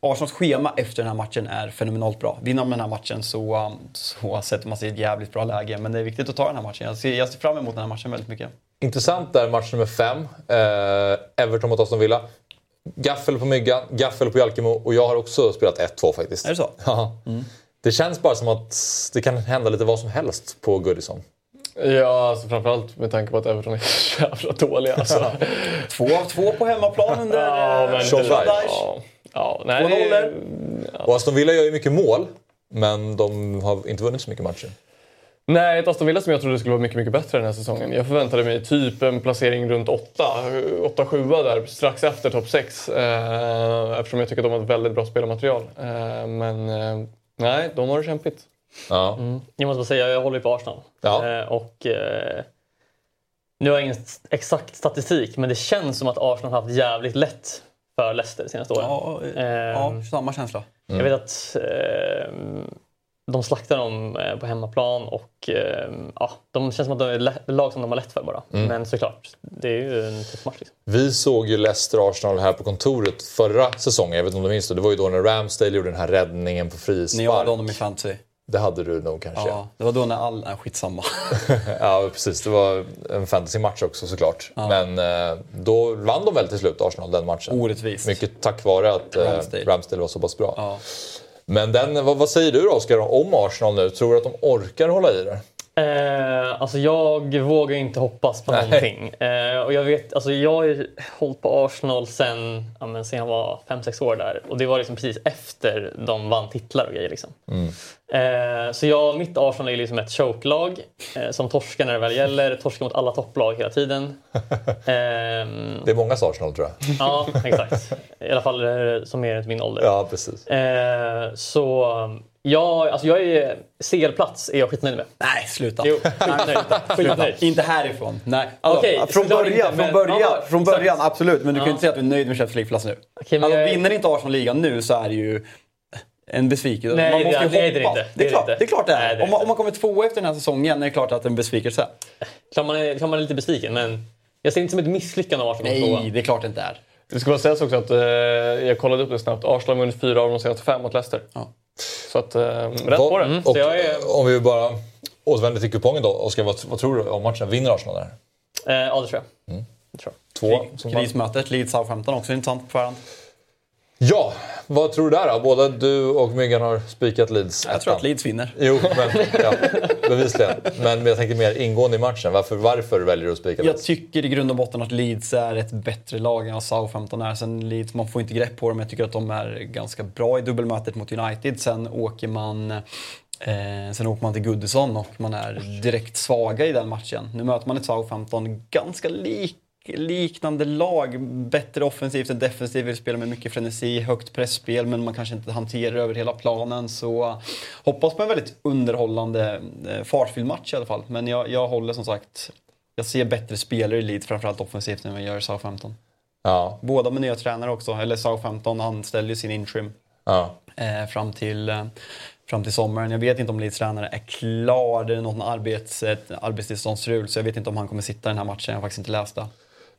Arsenals schema efter den här matchen är fenomenalt bra. Vinner man den här matchen så, uh, så sätter man sig i ett jävligt bra läge. Men det är viktigt att ta den här matchen. Jag ser, jag ser fram emot den här matchen väldigt mycket. Intressant där, match nummer fem. Eh, Everton mot Aston Villa. Gaffel på Myggan, gaffel på Jalkemo och jag har också spelat 1-2 faktiskt. Är det så? Ja. Det känns bara som att det kan hända lite vad som helst på Goodison. Ja, alltså framförallt med tanke på att Everton är så jävla dåliga. Alltså. Två av två på hemmaplan under Ja, Sean Dyche. ja, ja, nej, Två nollor. Och Aston Villa gör ju mycket mål, men de har inte vunnit så mycket matcher. Nej, ett Aston Villa som jag trodde skulle vara mycket, mycket bättre den här säsongen. Jag förväntade mig typ en placering runt 8, 8-7 där strax efter topp 6. Eh, eftersom jag tycker att de har ett väldigt bra spelarmaterial. Eh, men eh, nej, de har det kämpigt. Ja. Jag måste bara säga, jag håller ju på Arsenal. Ja. Eh, och, eh, nu har jag ingen exakt statistik, men det känns som att Arsenal har haft jävligt lätt för Leicester de senaste åren. Ja, Eh, ja, samma känsla. Jag vet att eh, de slaktar dem eh, på hemmaplan och eh, ja, de känns som att de är lag som de har lätt för bara. Men såklart, det är ju en tuff match. Liksom. Vi såg ju Leicester-Arsenal här på kontoret förra säsongen. Jag vet inte om du minns det. Det var ju då när Ramsdale gjorde den här räddningen på frispark. Ni hade honom i fantasy. Det hade du nog kanske. Ja, det var då när all... Nej, skitsamma. Ja, precis. Det var en fantasy-match också såklart. Men eh, då vann de väl till slut, Arsenal, den matchen. Orättvist. Mycket tack vare att eh, Ramsdale. Ramsdale. var så pass bra. Ja. Men den, vad, vad säger du då, Oskar, om Arsenal nu? Tror du att de orkar hålla i det? Eh, alltså jag vågar inte hoppas på Nej. någonting. Eh, och jag, vet, alltså jag har ju hållit på Arsenal sen, ja, men sen jag var 5-6 år där. Och det var liksom precis efter de vann titlar och grejer. Liksom. Eh, så jag, mitt Arsenal är liksom ett choke-lag eh, som torskar när det väl gäller. Torskar mot alla topplag hela tiden. Ehm, Det är många Arsenal tror jag. ja, exakt. I alla fall eh, som är runt min ålder. Ja, precis. Eh, så ja, alltså jag är CL-plats är jag skitnöjd med. Nej, sluta. Jo, skitnöjd. skitnöjd. Inte härifrån. Nej. Alltså, Okej, från början, inte, från början, ja, från exakt. början absolut. Men du kan ju Ja. inte säga att du är nöjd med Champions League-plats nu. Men alltså, jag- Vinner inte Arsenal ligan nu så är det ju en besvikelse. Nej, man det- måste ju det är det hoppas. inte. Det Det är är klart det inte. det är. Klart det Nej, är. det är Om, man, inte. om man kommer tvåa efter den här säsongen är det klart att det är en besvikelse. Klart man är, klart man är lite besviken, men jag ser det inte som ett misslyckande av Arsenal Nej, det är klart det inte är. Det ska bara sägas också att eh, jag kollade upp det snabbt. Arsenal har vunnit fyra av de senaste fem mot Leicester. Ja. Så att, eh, rätt på det. Mm, Och, så jag är- Om vi bara återvänder till kupongen då. Oskar, vad, vad tror du om matchen? Vinner Arsenal där? Eh, ja, det tror jag. tror jag. Två. Krismötet, Leeds Southampton också intressant på förhand. Ja, vad tror du där då? Både du och Myggan har spikat Leeds. Jag tror att Leeds vinner. Jo, men ja, bevisligen. Men jag tänker mer ingående i matchen. Varför, varför väljer du att spika Jag Leeds? tycker i grund och botten att Leeds är ett bättre lag än vad Southampton är. Sen Leeds, man får inte grepp på dem. Jag tycker att de är ganska bra i dubbelmötet mot United. Sen åker man Eh, sen åker man till Goodison och man är direkt svaga i den matchen. Nu möter man ett Southampton ganska lik, liknande lag. Bättre offensivt än defensivt, vill spela med mycket frenesi, högt pressspel men man kanske inte hanterar över hela planen. Så hoppas på en väldigt underhållande, eh, fartfylld match i alla fall. Men jag, jag håller som sagt, jag ser bättre spelare i Leeds, framförallt offensivt, än vad jag gör i Southampton. Ja, Båda med nya tränare också, eller Southampton anställde ju sin interim ja. eh, fram, till, eh, fram till sommaren. Jag vet inte om Leeds tränare är klar, det är något arbets, ett arbetstillståndsstrul så jag vet inte om han kommer sitta i den här matchen, jag har faktiskt inte läst det.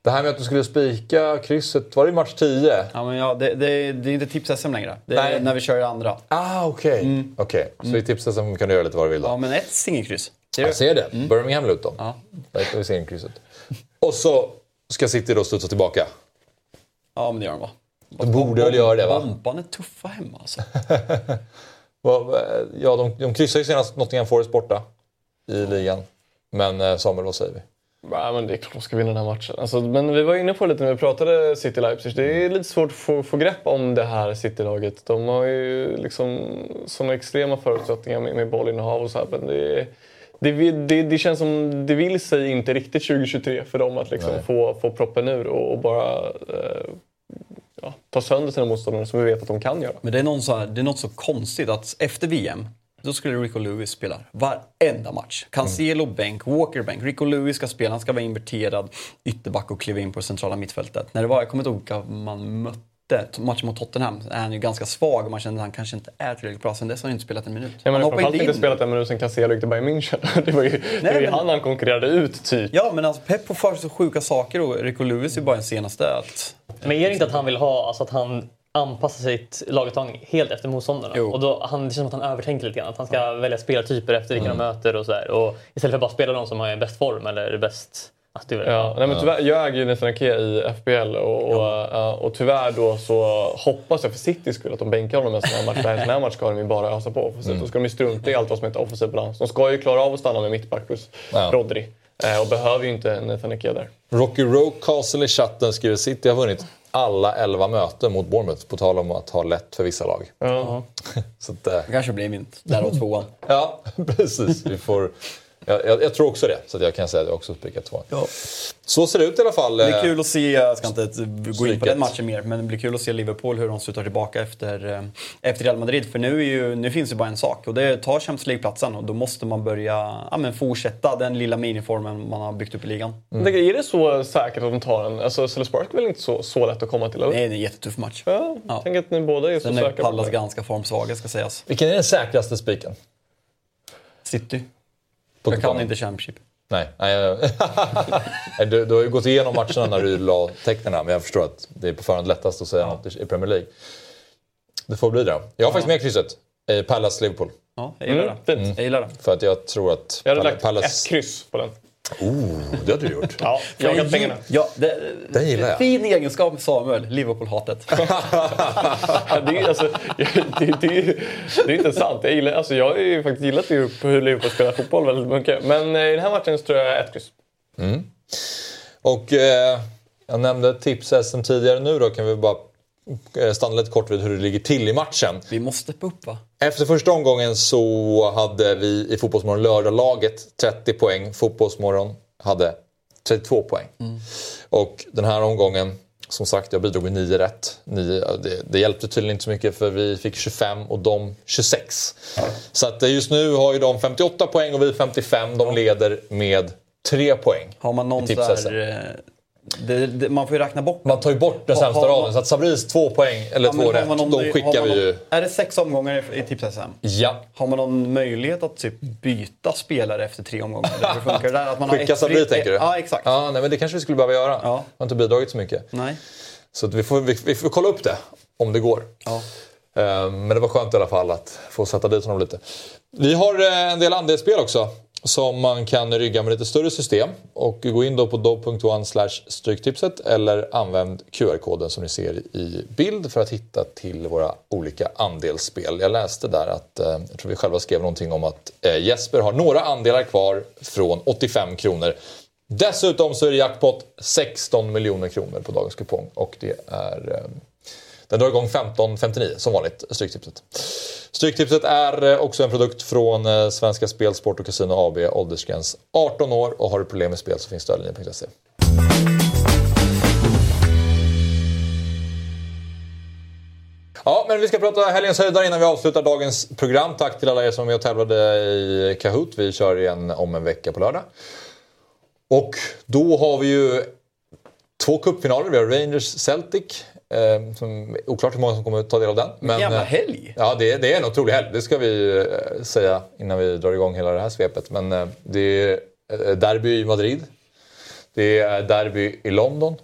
Det här med att du skulle spika krysset, var det i match 10? Ja, men ja, det, det, det är inte tips-SM längre, det är Nej. när vi kör det andra. Ah, okej. Okej, så i tipset som kan du göra lite vad du vill då? Ja, men ett singelkryss. Ser? Jag ser det. Birmingham Luton. Ja. Där hittar vi singelkrysset. Och så ska City då studsa tillbaka. ja, men det gör de va? De borde väl göra det va? Bompan är tuffa hemma alltså. Vad- Ja, de, de kryssade ju senast Nottingham Forest borta i ligan. Men eh, Samuel, vad säger vi? Ja, men det är klart de ska vinna den här matchen. Alltså, men vi var inne på det lite när vi pratade City Leipzig. Det är lite svårt att få, få grepp om det här City-laget. De har ju liksom såna extrema förutsättningar med, med bollinnehav och så här. Men det, det, det, det känns som det vill sig inte riktigt 2023 för dem att liksom få, få proppen ur och, och bara eh, ja, ta sönder sina motståndare som vi vet att de kan göra. Men det är, någon så här, det är något så konstigt att efter VM, då skulle Rico Lewis spela varenda match. Cancelo bänk, Walker bänk. Rico Lewis ska spela, han ska vara inverterad ytterback och kliva in på det centrala mittfältet. När det var, jag kommer inte ihåg vilka man mötte, matchen mot Tottenham, är han ju ganska svag och man känner att han kanske inte är tillräckligt bra. Sen dess har han inte spelat en minut. Ja, men han framförallt inte in. spelat en minut sen Cancelo gick till Bayern München. Det var ju, det var ju men- han han konkurrerade ut typ. Ja, men alltså Pep får för sig så sjuka saker och Rico Lewis är bara den senaste. Att, Men är det inte att han vill ha, alltså att han anpassar sitt laguttagning helt efter motståndarna? Och då, han, det känns som att han övertänker lite grann. Att han ska välja spelartyper efter vilka de möter och sådär. Och istället för att bara spela de som har bäst form eller bäst... Ja, nej, men tyvärr, jag äger ju Nathan Ake i FBL och, och, ja, och tyvärr då så hoppas jag för Citys skull att de bänkar honom en sån här match. För en sån här match ska de ju bara ösa på offensivt. Då ska de ju strunta i allt vad som heter offensiv balans. De ska ju klara av att stanna med mittback plus Ja. Rodri. Eh, och behöver ju inte Nathan Ake där. Rocky Road Castle i chatten skriver City har vunnit alla 11 möten mot Bournemouth. På tal om att ha lätt för vissa lag. Ja. Så att, eh, det kanske blir min där och tvåan. ja, precis. Vi får, jag, jag, jag tror också det. Så att jag kan säga att jag också spikat två. Ja. Så ser det ut i alla fall. Det blir eh, kul att se, jag ska inte gå in på den matchen mer, men det blir kul att se Liverpool hur de slutar tillbaka efter, eh, efter Real Madrid. För nu, är ju, nu finns det bara en sak och det är att ta Champions League-platsen och då måste man börja ja, men fortsätta den lilla miniformen man har byggt upp i ligan. Tänker, Är det så säkert att de tar en... Alltså Selhurst Park är väl inte så, så lätt att komma till? Eller? Det är en jättetuff match. Ja, Ja. Tänk att ni båda är så Sen är säkra Pallas ganska formsvaga ska sägas. Vilken är den säkraste spiken? City. På Jag kan inte Championship. Nej. du, du har ju gått igenom matcherna när du la tecknen men jag förstår att det är på förhand lättast att säga något i Premier League. Det får bli det då. Jag har faktiskt med krysset. Eh, Palace Liverpool. Ja, jag gillar Mm, det. fint. Jag gillar det. För att jag tror att Jag hade Pal- lagt Palace... ett kryss på den. Oh, det hade du gjort. Ja, jagat pengarna. Ja, det, Den gillar jag. Fin egenskap med Samuel, Liverpool-hatet. Det, är, alltså, det, det, det är inte sant. Jag, gillar, alltså, jag har ju faktiskt gillat hur Liverpool spelar fotboll väldigt mycket. Men eh, i den här matchen så tror jag ett kryss. Och eh, jag nämnde tips-SM tidigare nu då kan vi bara eh, stanna lite kort vid hur det ligger till i matchen. Vi måste steppa upp va? Efter första omgången så hade vi i Fotbollsmorgon lördag-laget 30 poäng. Fotbollsmorgon hade 32 poäng. Och den här omgången, som sagt, jag bidrog med 9 rätt. 9, ja, det, det hjälpte tydligen inte så mycket för vi fick 25 och de 26. Så att eh, just nu har ju de 58 poäng och vi 55. De leder med 3 poäng. Har man någon så här, eh, det, det, Man får ju räkna bort Man tar ju bort den Har- sämsta har- raden. Så att Sabris två poäng, eller Ja, två har rätt, någon- då har skickar vi ju... Är det sex omgångar i, i tips-SM? Ja. Har man någon möjlighet att typ byta spelare efter tre omgångar? Hur funkar det där? Att man har Skicka ett Sabri tänker du? Ja, exakt. Ja, nej, men det kanske vi skulle behöva göra. Ja. Har inte bidragit så mycket. Nej. Så vi, får, vi, vi får kolla upp det, om det går. Ja. Eh, Men det var skönt i alla fall att få sätta dit honom lite. Vi har eh, en del andelsspel också som man kan rygga med lite större system. Och gå in då på dobb.one stryktipset eller använd QR-koden som ni ser i bild för att hitta till våra olika andelsspel. Jag läste där att, eh, jag tror vi själva skrev någonting om att eh, Jesper har några andelar kvar från 85 kronor. Dessutom så är det jackpot 16 miljoner kronor på dagens kupong och det är eh, den drar igång 15.59 som vanligt, Stryktipset. Stryktipset är eh, också en produkt från eh, Svenska Spel, Sport och Casino AB, åldersgräns 18 år och har du problem med spel så finns stödlinjen.se. Ja, men vi ska prata helgens höjdare innan vi avslutar dagens program. Tack till alla er som var med och tävlade i Kahoot. Vi kör igen om en vecka på lördag. Och då har vi ju två cupfinaler. Vi har Rangers Celtic som, oklart hur många som kommer att ta del av den. Men, Jävla eh, helg! Ja, det, det är en otrolig helg. Det ska vi eh, säga innan vi drar igång hela det här svepet. Men eh, det är derby i Madrid. Det är derby i London.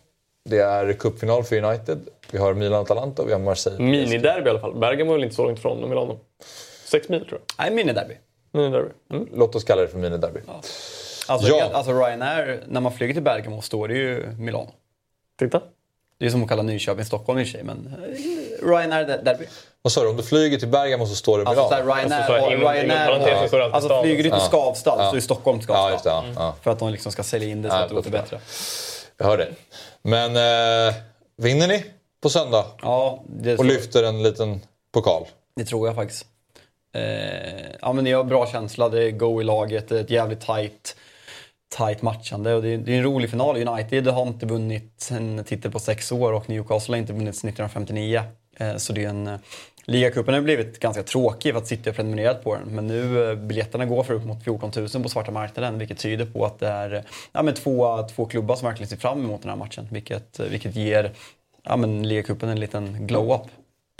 Det är cupfinal för United. Vi har Milan-Atalanta och vi har Marseille. Miniderby i alla fall. Bergamo är väl inte så långt ifrån Milano? Sex mil tror jag. Nej, miniderby. Miniderby. Mm. Låt oss kalla det för miniderby. Ja. Alltså, Ja. alltså Ryanair, när man flyger till Bergamo står det ju Milano. Titta. Det är som att kalla Nyköping Stockholm i och för sig, men eh, Ryanair der- derby. Vad sa du? Om du flyger till Bergamo så står det Alltså Milano? såhär, Ryanair, Alltså, Ryanair alltid alltså flyger du till Ja. Skavsta Ja. så är Stockholm Skavsta. Ja, just det. Ja, ja. För att de liksom ska sälja in det så Ja, att det låter bättre. Jag hör det. Men eh, vinner ni på söndag Ja, det, och lyfter en liten pokal? det tror jag faktiskt. Eh, ja, men ni har bra känsla, det är go i laget, det är ett jävligt tight, tajt matchande och det är, det är en rolig final. United har inte vunnit en titel på sex år och Newcastle har inte vunnit sedan 1959. Eh, så det är en... Eh, ligacupen har blivit ganska tråkig för att City har prenumererat på den. Men nu eh, biljetterna går för upp mot 14 000 på svarta marknaden vilket tyder på att det är eh, ja, men två, två klubbar som verkligen ser fram emot den här matchen. Vilket, vilket ger ja, men ligacupen en liten glow-up.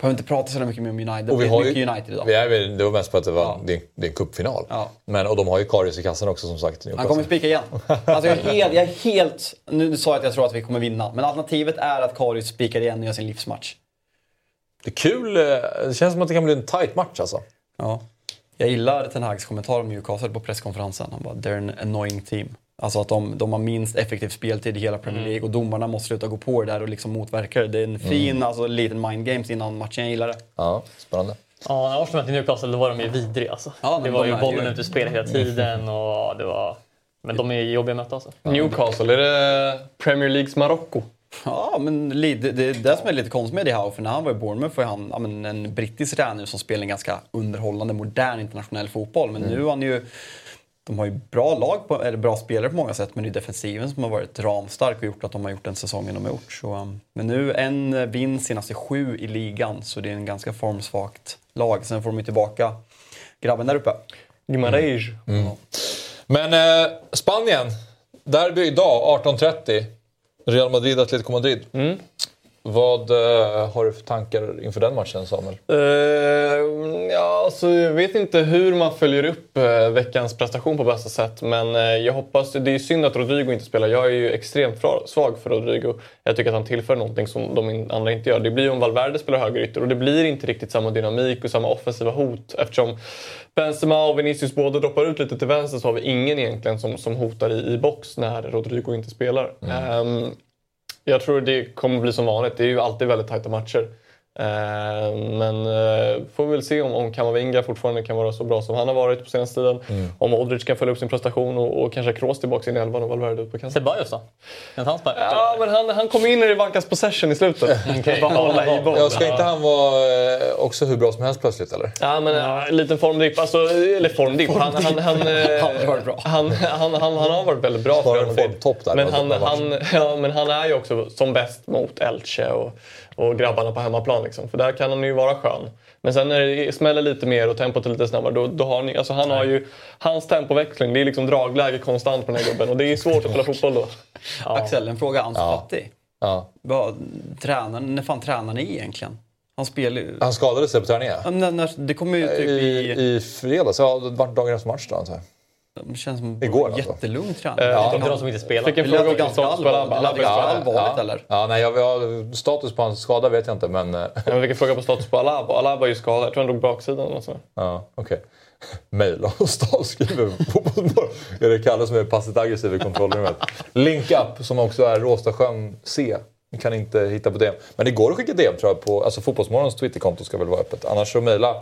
Behöver inte prata så mycket mer om United. Och vi har ju, United idag. Vi är, det var mest på att det, var, Ja. det, är, det är en cupfinal. Ja. Men, och de har ju Karius i kassan också som sagt. Han kommer spika igen. Alltså jag, är helt, jag är helt... Nu sa jag att jag tror att vi kommer vinna. Men alternativet är att Karius spikar igen och gör sin livsmatch. Det är kul. eh, Det känns som att det kan bli en tight match alltså. Ja. Jag gillar Ten Hags kommentar om Newcastle på presskonferensen. Han bara “They're an annoying team”. Alltså att de, de har minst effektiv speltid i hela Premier League och domarna måste sluta gå på det där och liksom motverka det. Det är en fin alltså, liten mind games innan matchen. Jag gillar det. Ja, spännande. Ja, när Arsenal mötte Newcastle då var de ju vidriga. Alltså. Ja, det var de ju är bollen ute i spel hela tiden. Och det var... Men de är jobbiga att möta alltså. Newcastle, är det Premier Leagues Marocko? Ja, men det, det är det som är lite konstigt med Howe. För när han var i Bournemouth var han ja, men en brittisk tränare som spelar en ganska underhållande, modern internationell fotboll. Men nu har han ju... De har ju bra lag, på, eller bra spelare på många sätt, men det är defensiven som har varit ramstark och gjort att de har gjort den säsongen de har gjort. Så, um, men nu en vinst senaste sju i ligan, så det är en ganska formsvagt lag. Sen får de ju tillbaka grabben där uppe. Gimareis. Men eh, Spanien. Derby idag 18.30. Real Madrid, Atletico Madrid. Mm. Vad eh, har du för tankar inför den matchen Samuel? Eh, ja, alltså, jag vet inte hur man följer upp eh, veckans prestation på bästa sätt. Men jag hoppas... Det är synd att Rodrigo inte spelar. Jag är ju extremt svag för Rodrigo. Jag tycker att han tillför någonting som de andra inte gör. Det blir ju om Valverde spelar högerytter och det blir inte riktigt samma dynamik och samma offensiva hot. Eftersom Benzema och Vinicius båda droppar ut lite till vänster så har vi ingen egentligen som, som hotar i, i box när Rodrigo inte spelar. Ehm, jag tror det kommer bli som vanligt. Det är ju alltid väldigt tajta matcher. Eh, men eh, får vi väl se om, om Kamavinga fortfarande kan vara så bra som han har varit på senaste tiden. Om Modric kan följa upp sin prestation och, och kanske Kroos tillbaka in i elvan och Valverde ut på kanten. Ceballos då? Kan han sparka? Ja, men han, han kom in när det vankas possession i slutet. Bara hålla i. Ja, ska inte han vara eh, också hur bra som helst plötsligt eller? Ja, men ja. en liten formdipp. Alltså, eller formdipp. Han, han, han, Han har varit bra. Han, han, han, han har varit väldigt bra för formtopp där, Men var han, han, ja, men han är ju också som bäst mot Elche och, och grabbarna på hemmaplan. Liksom. För där kan han ju vara skön. Men sen när det smäller lite mer och tempot är lite snabbare, då, då har ni, alltså han har ju, hans tempoväxling, det är liksom dragläge konstant på den här gubben och det är svårt att spela fotboll då. Axel, en fråga. Ansu Fati. Ja. Vad, tränar, när fan tränar ni egentligen? Han spelar ju... Han skadade sig på träningen. Ja, när, när, det kommer ju typ I, i... I fredags, ja det var dagen efter match då antar jag. Det känns som Igår, en alltså. jättelugn träning. Eh, Ja, inte de som inte spelar. Fick en Det fråga om ganska allvarligt. Det ganska allvarligt, eller? Ja, nej, jag, jag, status på hans skada vet jag inte, men... eh, Ja, men vilken fråga på status på Alaba? Alaba är ju skadad. Jag tror han drog baksidan eller sånt. Ja, okej. Maila och stav skriver fotbollsmål. Är det Kalle som är passivt aggressiv i kontrollrummet? Link up som också är Råstasjön C. Ni kan inte hitta på DM. Men det går att skicka DM tror jag på... Alltså Fotbollsmorgons Twitterkonto ska väl vara öppet. Annars så mejla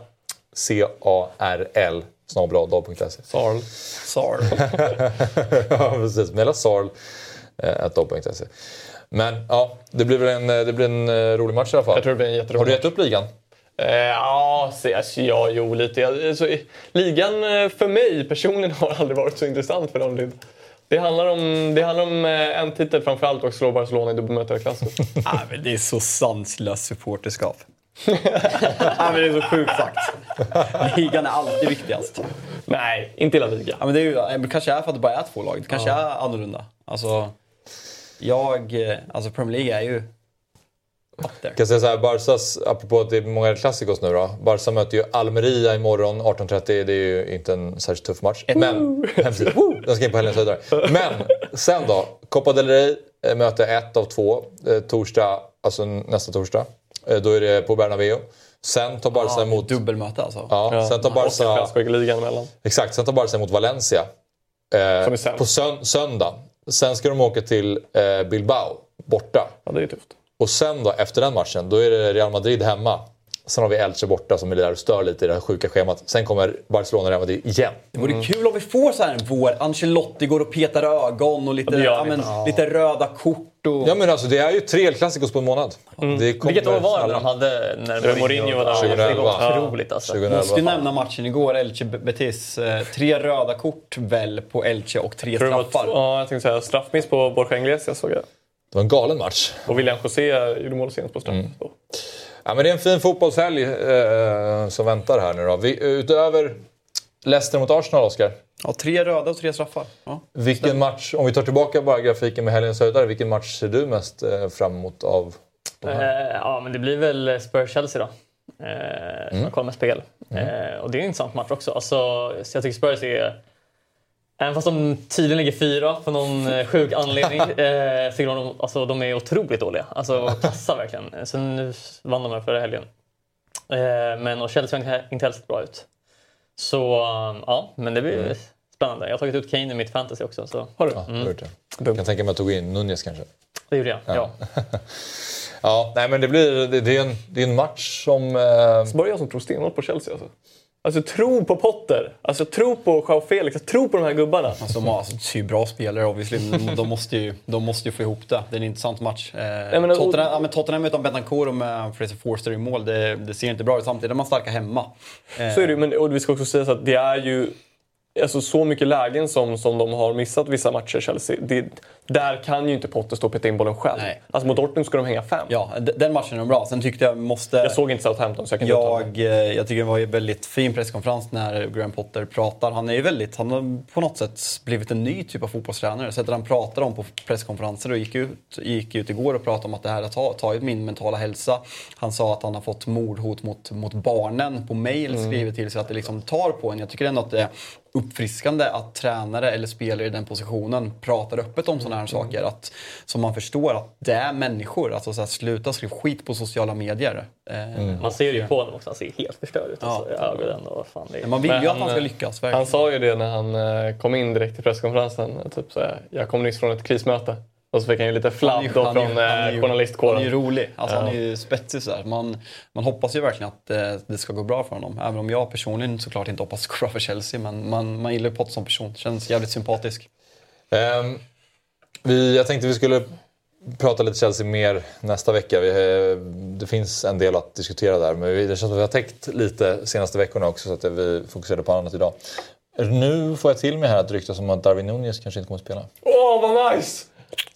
carl snabel-a.se. Sarl. Sar. ja, precis. Mejla sarl.a.se. Men ja, det blir väl en, eh, det blir en eh, rolig match i alla fall. Jag tror det blir en jätterolig Har du gett upp ligan? Eh, ja, se, alltså, ja, jo lite. Alltså, ligan eh, för mig personligen har aldrig varit så intressant för Danlid. Det handlar om, det handlar om eh, en titel framförallt och slå Barcelona i dubbelmötarklassen. Nej, men det är så sanslöst supporterskap. Nej, men det är så sjukt sagt. Ligan är alltid viktigast. Nej, inte hela ligan. Ja, men det, är ju, ja, kanske är för att det bara är två lag. Det kanske är annorlunda. Alltså, jag... eh, Alltså Premier League är ju. Jag kan säga så här, Barsas, apropå att det är många klassikos nu då. Barca möter ju Almeria imorgon 18.30. Det är ju inte en särskilt tuff match. Men, den ska in på helgens höjdare. Men sen då. Copa del Rey eh, möter ett av två. Eh, torsdag, alltså nästa torsdag. Eh, då är det på Bernabéu. Sen tar Barca Ja, emot... Dubbelmöte alltså. Ja, sen tar Barca... Ligan emellan. Exakt, sen tar Barca emot Valencia. Eh, på sön- söndag. Sen ska de åka till eh, Bilbao, borta. Ja, det är tufft. Och sen då, efter den matchen, då är det Real Madrid hemma. Sen har vi Elche borta som är där och stör lite i det här sjuka schemat. Sen kommer Barcelona och Real Madrid igen. Det vore kul om vi får så här en vår. Ancelotti går och petar ögon och lite, det ja, men, lite röda kort. Och... Ja men alltså det är ju tre El Clasicos på en månad. Det kommer Vilket år var det de hade när Det Mourinho var där. 2011. Det var otroligt alltså. 2011. Måste ju nämna matchen igår, Elche-Betis. Eh, tre röda kort väl på Elche och tre det straffar. Ja, jag tänkte säga straffmiss på Borja Iglesias såg jag. Det var en galen match. Och William José gjorde mål senast på straffmiss. då. Ja, men det är en fin fotbollshelg eh, som väntar här nu då. Vi, utöver Leicester mot Arsenal, Oskar. Ja, tre röda och tre straffar. Ja. Vilken match, om vi tar tillbaka bara grafiken med helgens höjdare, vilken match ser du mest eh, fram emot av de här? Eh, ja, men det blir väl Spurs-Chelsea då. Eh, som Mm. jag kollar med spel. Eh, och det är en intressant match också. Alltså, så jag tycker Spurs är... Även fast de tydligen ligger fyra för någon eh, sjuk anledning eh, tycker de, alltså, de är otroligt dåliga. Alltså kassa verkligen. Sen nu vann de här förra helgen. Eh, men och Chelsea har inte- inte heller sett bra ut. Så um, ja, men det blir Mm. spännande. Jag har tagit ut Kane i mitt fantasy också. Så Har du? Ja, har du gjort det? Jag kan tänka mig att tog in Nunez kanske. det gjorde jag. Ja. Ja, nej men det blir det, det är en, det är en match som... Eh, Så bara jag som tror stenhårt på Chelsea alltså. Alltså tro på Potter. Alltså tro på Joao Felix. Jag tror på de här gubbarna. Alltså, de alltså, är ju bra spelare obviously, men de måste, ju, de måste ju få ihop det. Det är en intressant match. Eh, men- Tottenham, ja, men Tottenham utan Betancourt och med Fraser Forster i mål, det, det ser inte bra ut. Samtidigt är man starka hemma. Eh, Så är det men och vi ska också säga att det är ju alltså, så mycket lägen som, som de har missat vissa matcher, Chelsea. Det, där kan ju inte Potter stå och peta in bollen själv. Nej. Alltså mot Dortmund ska de hänga fem. Ja, den matchen är bra. Sen tyckte jag måste... Jag såg inte Southampton så jag kan inte uttala mig. Jag, eh, jag tycker det var en väldigt fin presskonferens när Graham Potter pratar. Han är ju väldigt, han har på något sätt blivit en ny typ av fotbollstränare. Sättet han pratar om på presskonferenser och gick ut, gick ut igår och pratade om att det här har ta- tagit min mentala hälsa. Han sa att han har fått mordhot mot, mot barnen på mail skrivet till sig att det liksom tar på en. Jag tycker ändå att det är uppfriskande att tränare eller spelare i den positionen pratar öppet om sådana här saker. Att, så man förstår att det är människor. Alltså så här, sluta skriva skit på sociala medier. Eh, Man ser det ju på honom också. Han ser helt förstörd ut alltså, i ögonen. Och fan, det man vill Men ju att han, han ska eh, lyckas, verkligen. Han sa ju det när han eh, kom in direkt till presskonferensen. Typ så här, jag kom nyss från ett krismöte. Och så fick han ju lite Han fladd han från han är ju- journalistkåren. Han är ju rolig. Alltså, Han är Ja. ju spetsig sådär. Man, man hoppas ju verkligen att eh, det ska gå bra för honom. Även om jag personligen såklart inte hoppas det ska gå bra för Chelsea. Men man, man gillar ju Potter som person. Känns jävligt sympatisk. Ehm, vi, jag tänkte vi skulle prata lite Chelsea mer nästa vecka. Vi, eh, det finns en del att diskutera där, men vi, det känns som att vi har täckt lite senaste veckorna också så att vi fokuserade på annat idag. Nu får jag till mig här att ryktas om att Darwin Nunez kanske inte kommer att spela. Åh, vad nice!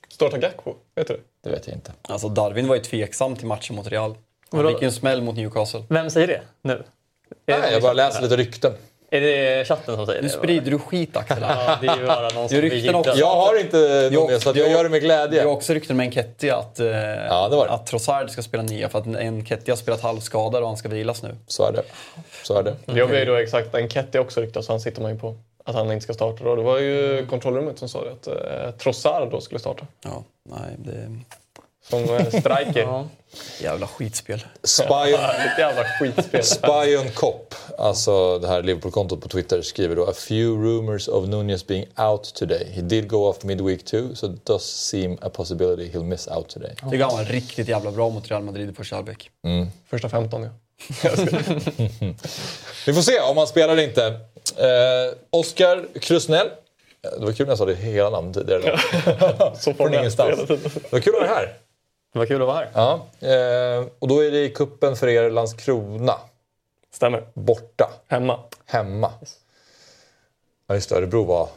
Starta Gakpo, vet du det? Det vet jag inte. Alltså Darwin var ju tveksam till matchen mot Real. Han fick ju en smäll mot Newcastle. Vem säger det nu? Nej, jag bara läser lite rykten. Är det chatten som säger Nu det? sprider du skit Axel. Ja, det är ju bara någon som Det rykten också. Jag har inte Nunez så att jag gör det med Det är glädje. också rykten med Enketia att, eh, det var det. att Trossard ska spela nia för att Enketia har spelat halvskadad och han ska vilas nu. Så är det. Så är det. Det jobbar ju då exakt. Enketia också ryktas, så han sitter man ju på. att han inte ska starta. Då. Det var ju kontrollrummet som sa det, att eh, Trossard då skulle starta. Ja, nej, det... Som eh, striker. Ja. Jävla skitspel. Spy, Ett jävla skitspel. Spy on Cop, alltså det här Liverpool-kontot på Twitter, skriver då A few rumors of Nunez being out today. He did go off midweek too, so it does seem a possibility he'll miss out today. Jag tycker han var riktigt jävla bra mot Real Madrid i första halvlek. Första 15 ja. Vi får se om han spelar eller inte. Eh, Oskar Krusnell. Eh, Det var kul när jag sa det hela namn tidigare. Så Från ingenstans. Det var kul att vara här. Det var kul att vara här. Ja. Eh, och då är det i kuppen för er Landskrona. Stämmer. Borta. Hemma. Hemma. Ja just det, Örebro var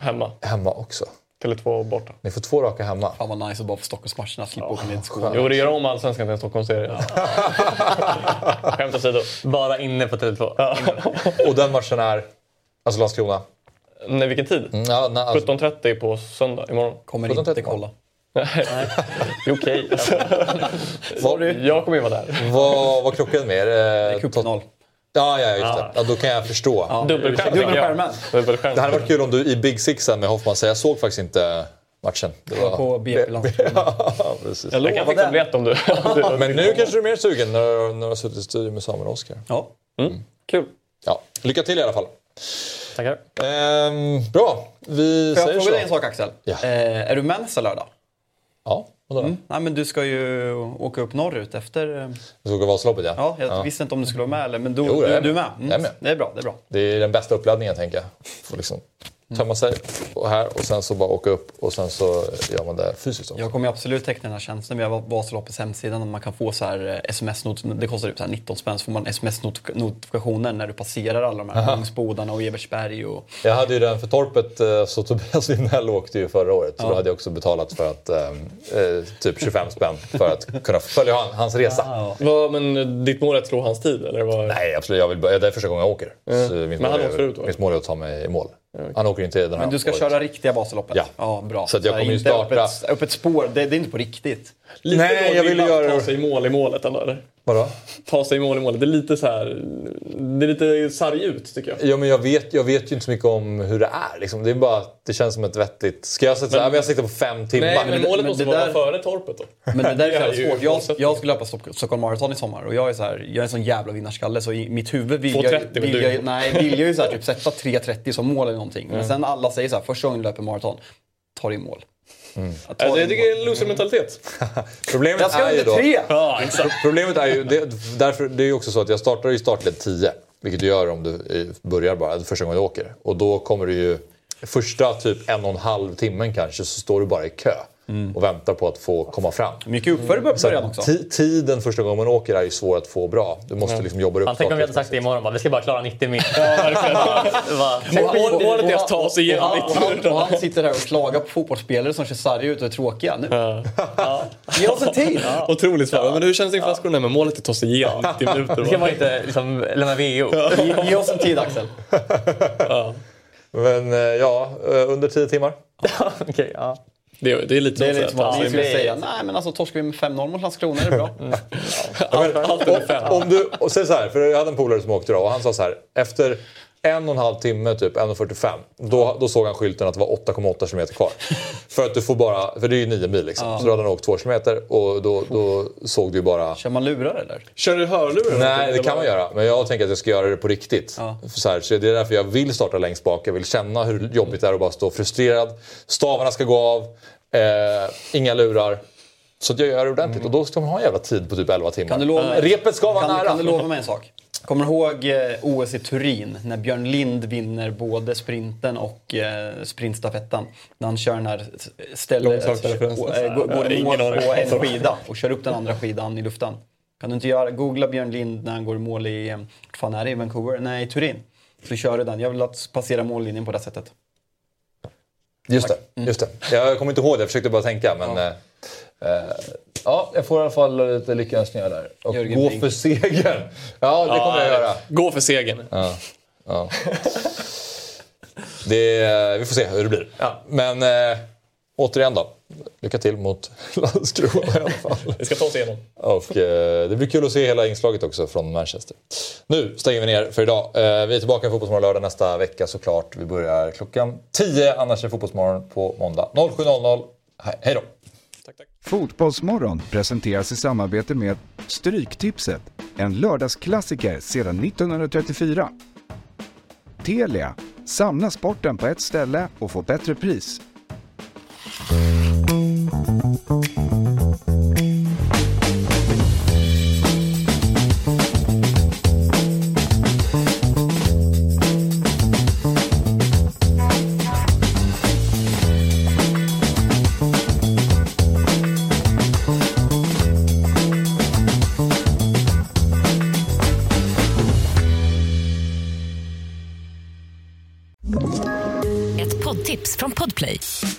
Hemma. hemma också. Tele2 borta. Ni får två raka hemma. Fan vad nice att bara få Stockholmsmatcherna, slippa åka ner till Skåne. Jo, det gör om allsvenskan till en Stockholmsserie. Skämt åsido. Bara inne på Tele2. Och den matchen är, alltså Landskrona. Nej, vilken tid? Mm, Ja, na, alltså, 17.30 på söndag imorgon. Kommer 17.30. inte kolla. Det är okej. vad, Jag kommer ju vara där. vad, vad krockade med er? Det är Eh, cupfinal. Ja, ja, just det. Ja, då kan jag förstå. Dubbelskärm. Dubbelskärmen. Dubbelskärm. Det hade varit kul om du i Big Sixen med Hoffman säger jag såg faktiskt inte matchen. Det var på BP Landskrona. ja, precis. Jag kan fixa biljett om du... Men nu kanske du är mer sugen när, när du har suttit i studion med Samuel och Oskar. Ja. Kul. Ja, lycka till i alla fall. Tackar. Ehm, bra, vi Får jag säger fråga så. dig en sak Axel? Ja. Eh, är du med nästa lördag? Ja, vadå då? Mm. Nej men du ska ju åka upp norrut efter... eh, Vi ska åka Vasaloppet ja. Ja, jag visste inte om du skulle vara med eller men du, Jo, jag du, är du är med. med. Mm. Jag är med. Det är bra, det är bra. Det är den bästa uppladdningen tänker jag. Får liksom tömma sig och här och sen så bara åka upp och sen så gör man det fysiskt också. Jag kommer absolut teckna den här tjänsten via Vasaloppets hemsida. där Man kan få så här eh, sms-not, det kostar typ så här 19 spänn, så får man sms-notifikationer när du passerar alla de här Kungsbodarna och Eversberg. Och... Jag hade ju den för torpet, eh, så Tobias Lindell åkte ju förra året. Så då hade jag också betalat för att, eh, eh, typ 25 spänn för att kunna följa han, hans resa. Vad, men ditt mål är att slå hans tid? Eller vad? Nej, absolut. Jag vill, det är första gången jag åker. Så mitt, Men han mål är, förut, va? mitt mål är att ta mig i mål. Han åker inte den här Men du ska året. köra riktiga Vasaloppet? Ja. ja bra. Så att jag kommer ju inte starta- Öppet, öppet spår, det, det är inte på riktigt. Lite Nej, jag ville göra- Ta sig i mål i målet ändå, eller? Vadå? Ta sig i mål i målet. Det är lite så här... Det är lite sarg ut, tycker jag. Ja, men jag vet, jag vet ju inte så mycket om hur det är. Liksom. Det är bara att det känns som ett vettigt... Ska jag sätta så här, men jag siktar på fem timmar? Nej, men målet men måste det vara där- före torpet då. Men det där är så Det är jävla ju svårt. Jag, jag skulle löpa Stock- Stockholm Marathon i sommar och jag är, så här, jag är en sån jävla vinnarskalle så i mitt huvud vill jag, 2.30 vill vill jag, nej, vill jag ju så här, typ, sätta 3.30 som mål eller någonting. Men sen alla säger så här, första gången du löper maraton, ta din mål. Ta Alltså, jag tycker det är en loser-mentalitet. Problemet Jag ska är ju under då... tre! Ja. Problemet är ju, det, därför, det är ju också så att jag startar i startled 10. Vilket du gör om du eh, börjar bara, första gången du åker. Och då kommer du ju, första typ en och en halv timmen kanske, så står du bara i kö. Och väntar på att få komma fram. Mycket uppför i Så början också. ti- tiden första gången man åker är ju svår att få bra. Du måste liksom jobba upp Fan, tänk om vi hade sagt det imorgon. Bara, vi ska bara klara 90 mil. Bara, Mål- Målet är att ta sig igenom och, mitt han, han sitter här och klagar på fotbollsspelare som kör sarg ut och är tråkiga. Nu, ge oss en tid! Otroligt svar. Men hur känns det inför Landskrona? Men målet att ta sig igenom 90 minuter. det ska man inte liksom, lämna VO. Ge, ge oss en tid Axel. Men eh, ja, eh, under 10 timmar. Okej, ja. Det, är- det är lite Det är så lite att som att skulle säga, nej men alltså torskar vi med 5-0 mot Landskrona är det bra. Allt allt under fem. Om du, och så här, för jag hade en polare som åkte då och han sa så här. Efter en och en halv timme, typ 1.45, då, då såg han skylten att det var 8,8 km kvar. för att du får bara, för det är ju 9 mil liksom. Så då hade han åkt 2 km och då, då såg du ju bara... Kör man lurar eller? Kör du hörlurar? Nej, det kan man göra. Men jag tänker att jag ska göra det på riktigt. Ja. Så, här, så det är därför jag vill starta längst bak. Jag vill känna hur jobbigt det är att bara stå frustrerad. Stavarna ska gå av. Eh, inga lurar. Så att jag gör det ordentligt. Och då ska man ha en jävla tid på typ 11 timmar. Kan du lova mig- Repet ska vara Kan, nära. kan du lova mig en sak? Kommer du ihåg eh, OS i Turin när Björn Lind vinner både sprinten och eh, sprintstafetten? När han kör den här Långsökta-referensen. äh, går, i mål på en skida och kör upp den andra skidan i luften. Kan du inte göra, googla Björn Lind när han går i mål i, eh, vart fan är det, i Vancouver? Nej, i Turin. Så kör du den. Jag vill att passera mållinjen på det sättet. Just det, just det. Jag kommer inte ihåg det, jag försökte bara tänka. Men, ja. Eh, ja, jag får i alla fall lite lyckönskningar där. Och Jörgen gå Brink. för segern! Ja, det kommer jag göra. Gå för segern. Ja, ja. Det, vi får se hur det blir. Men eh, återigen då. lycka till mot Landskrona i alla fall. Vi ska ta oss igenom. Och eh, det blir kul att se hela inslaget också från Manchester. Nu stänger vi ner för idag. Eh, vi är tillbaka i Fotbollsmorgon lördag nästa vecka såklart. Vi börjar klockan 10, annars är Fotbollsmorgon på måndag 07.00. Hej, hej då! Fotbollsmorgon presenteras i samarbete med Stryktipset, en lördagsklassiker sedan 1934. Telia, samla sporten på ett ställe och få bättre pris.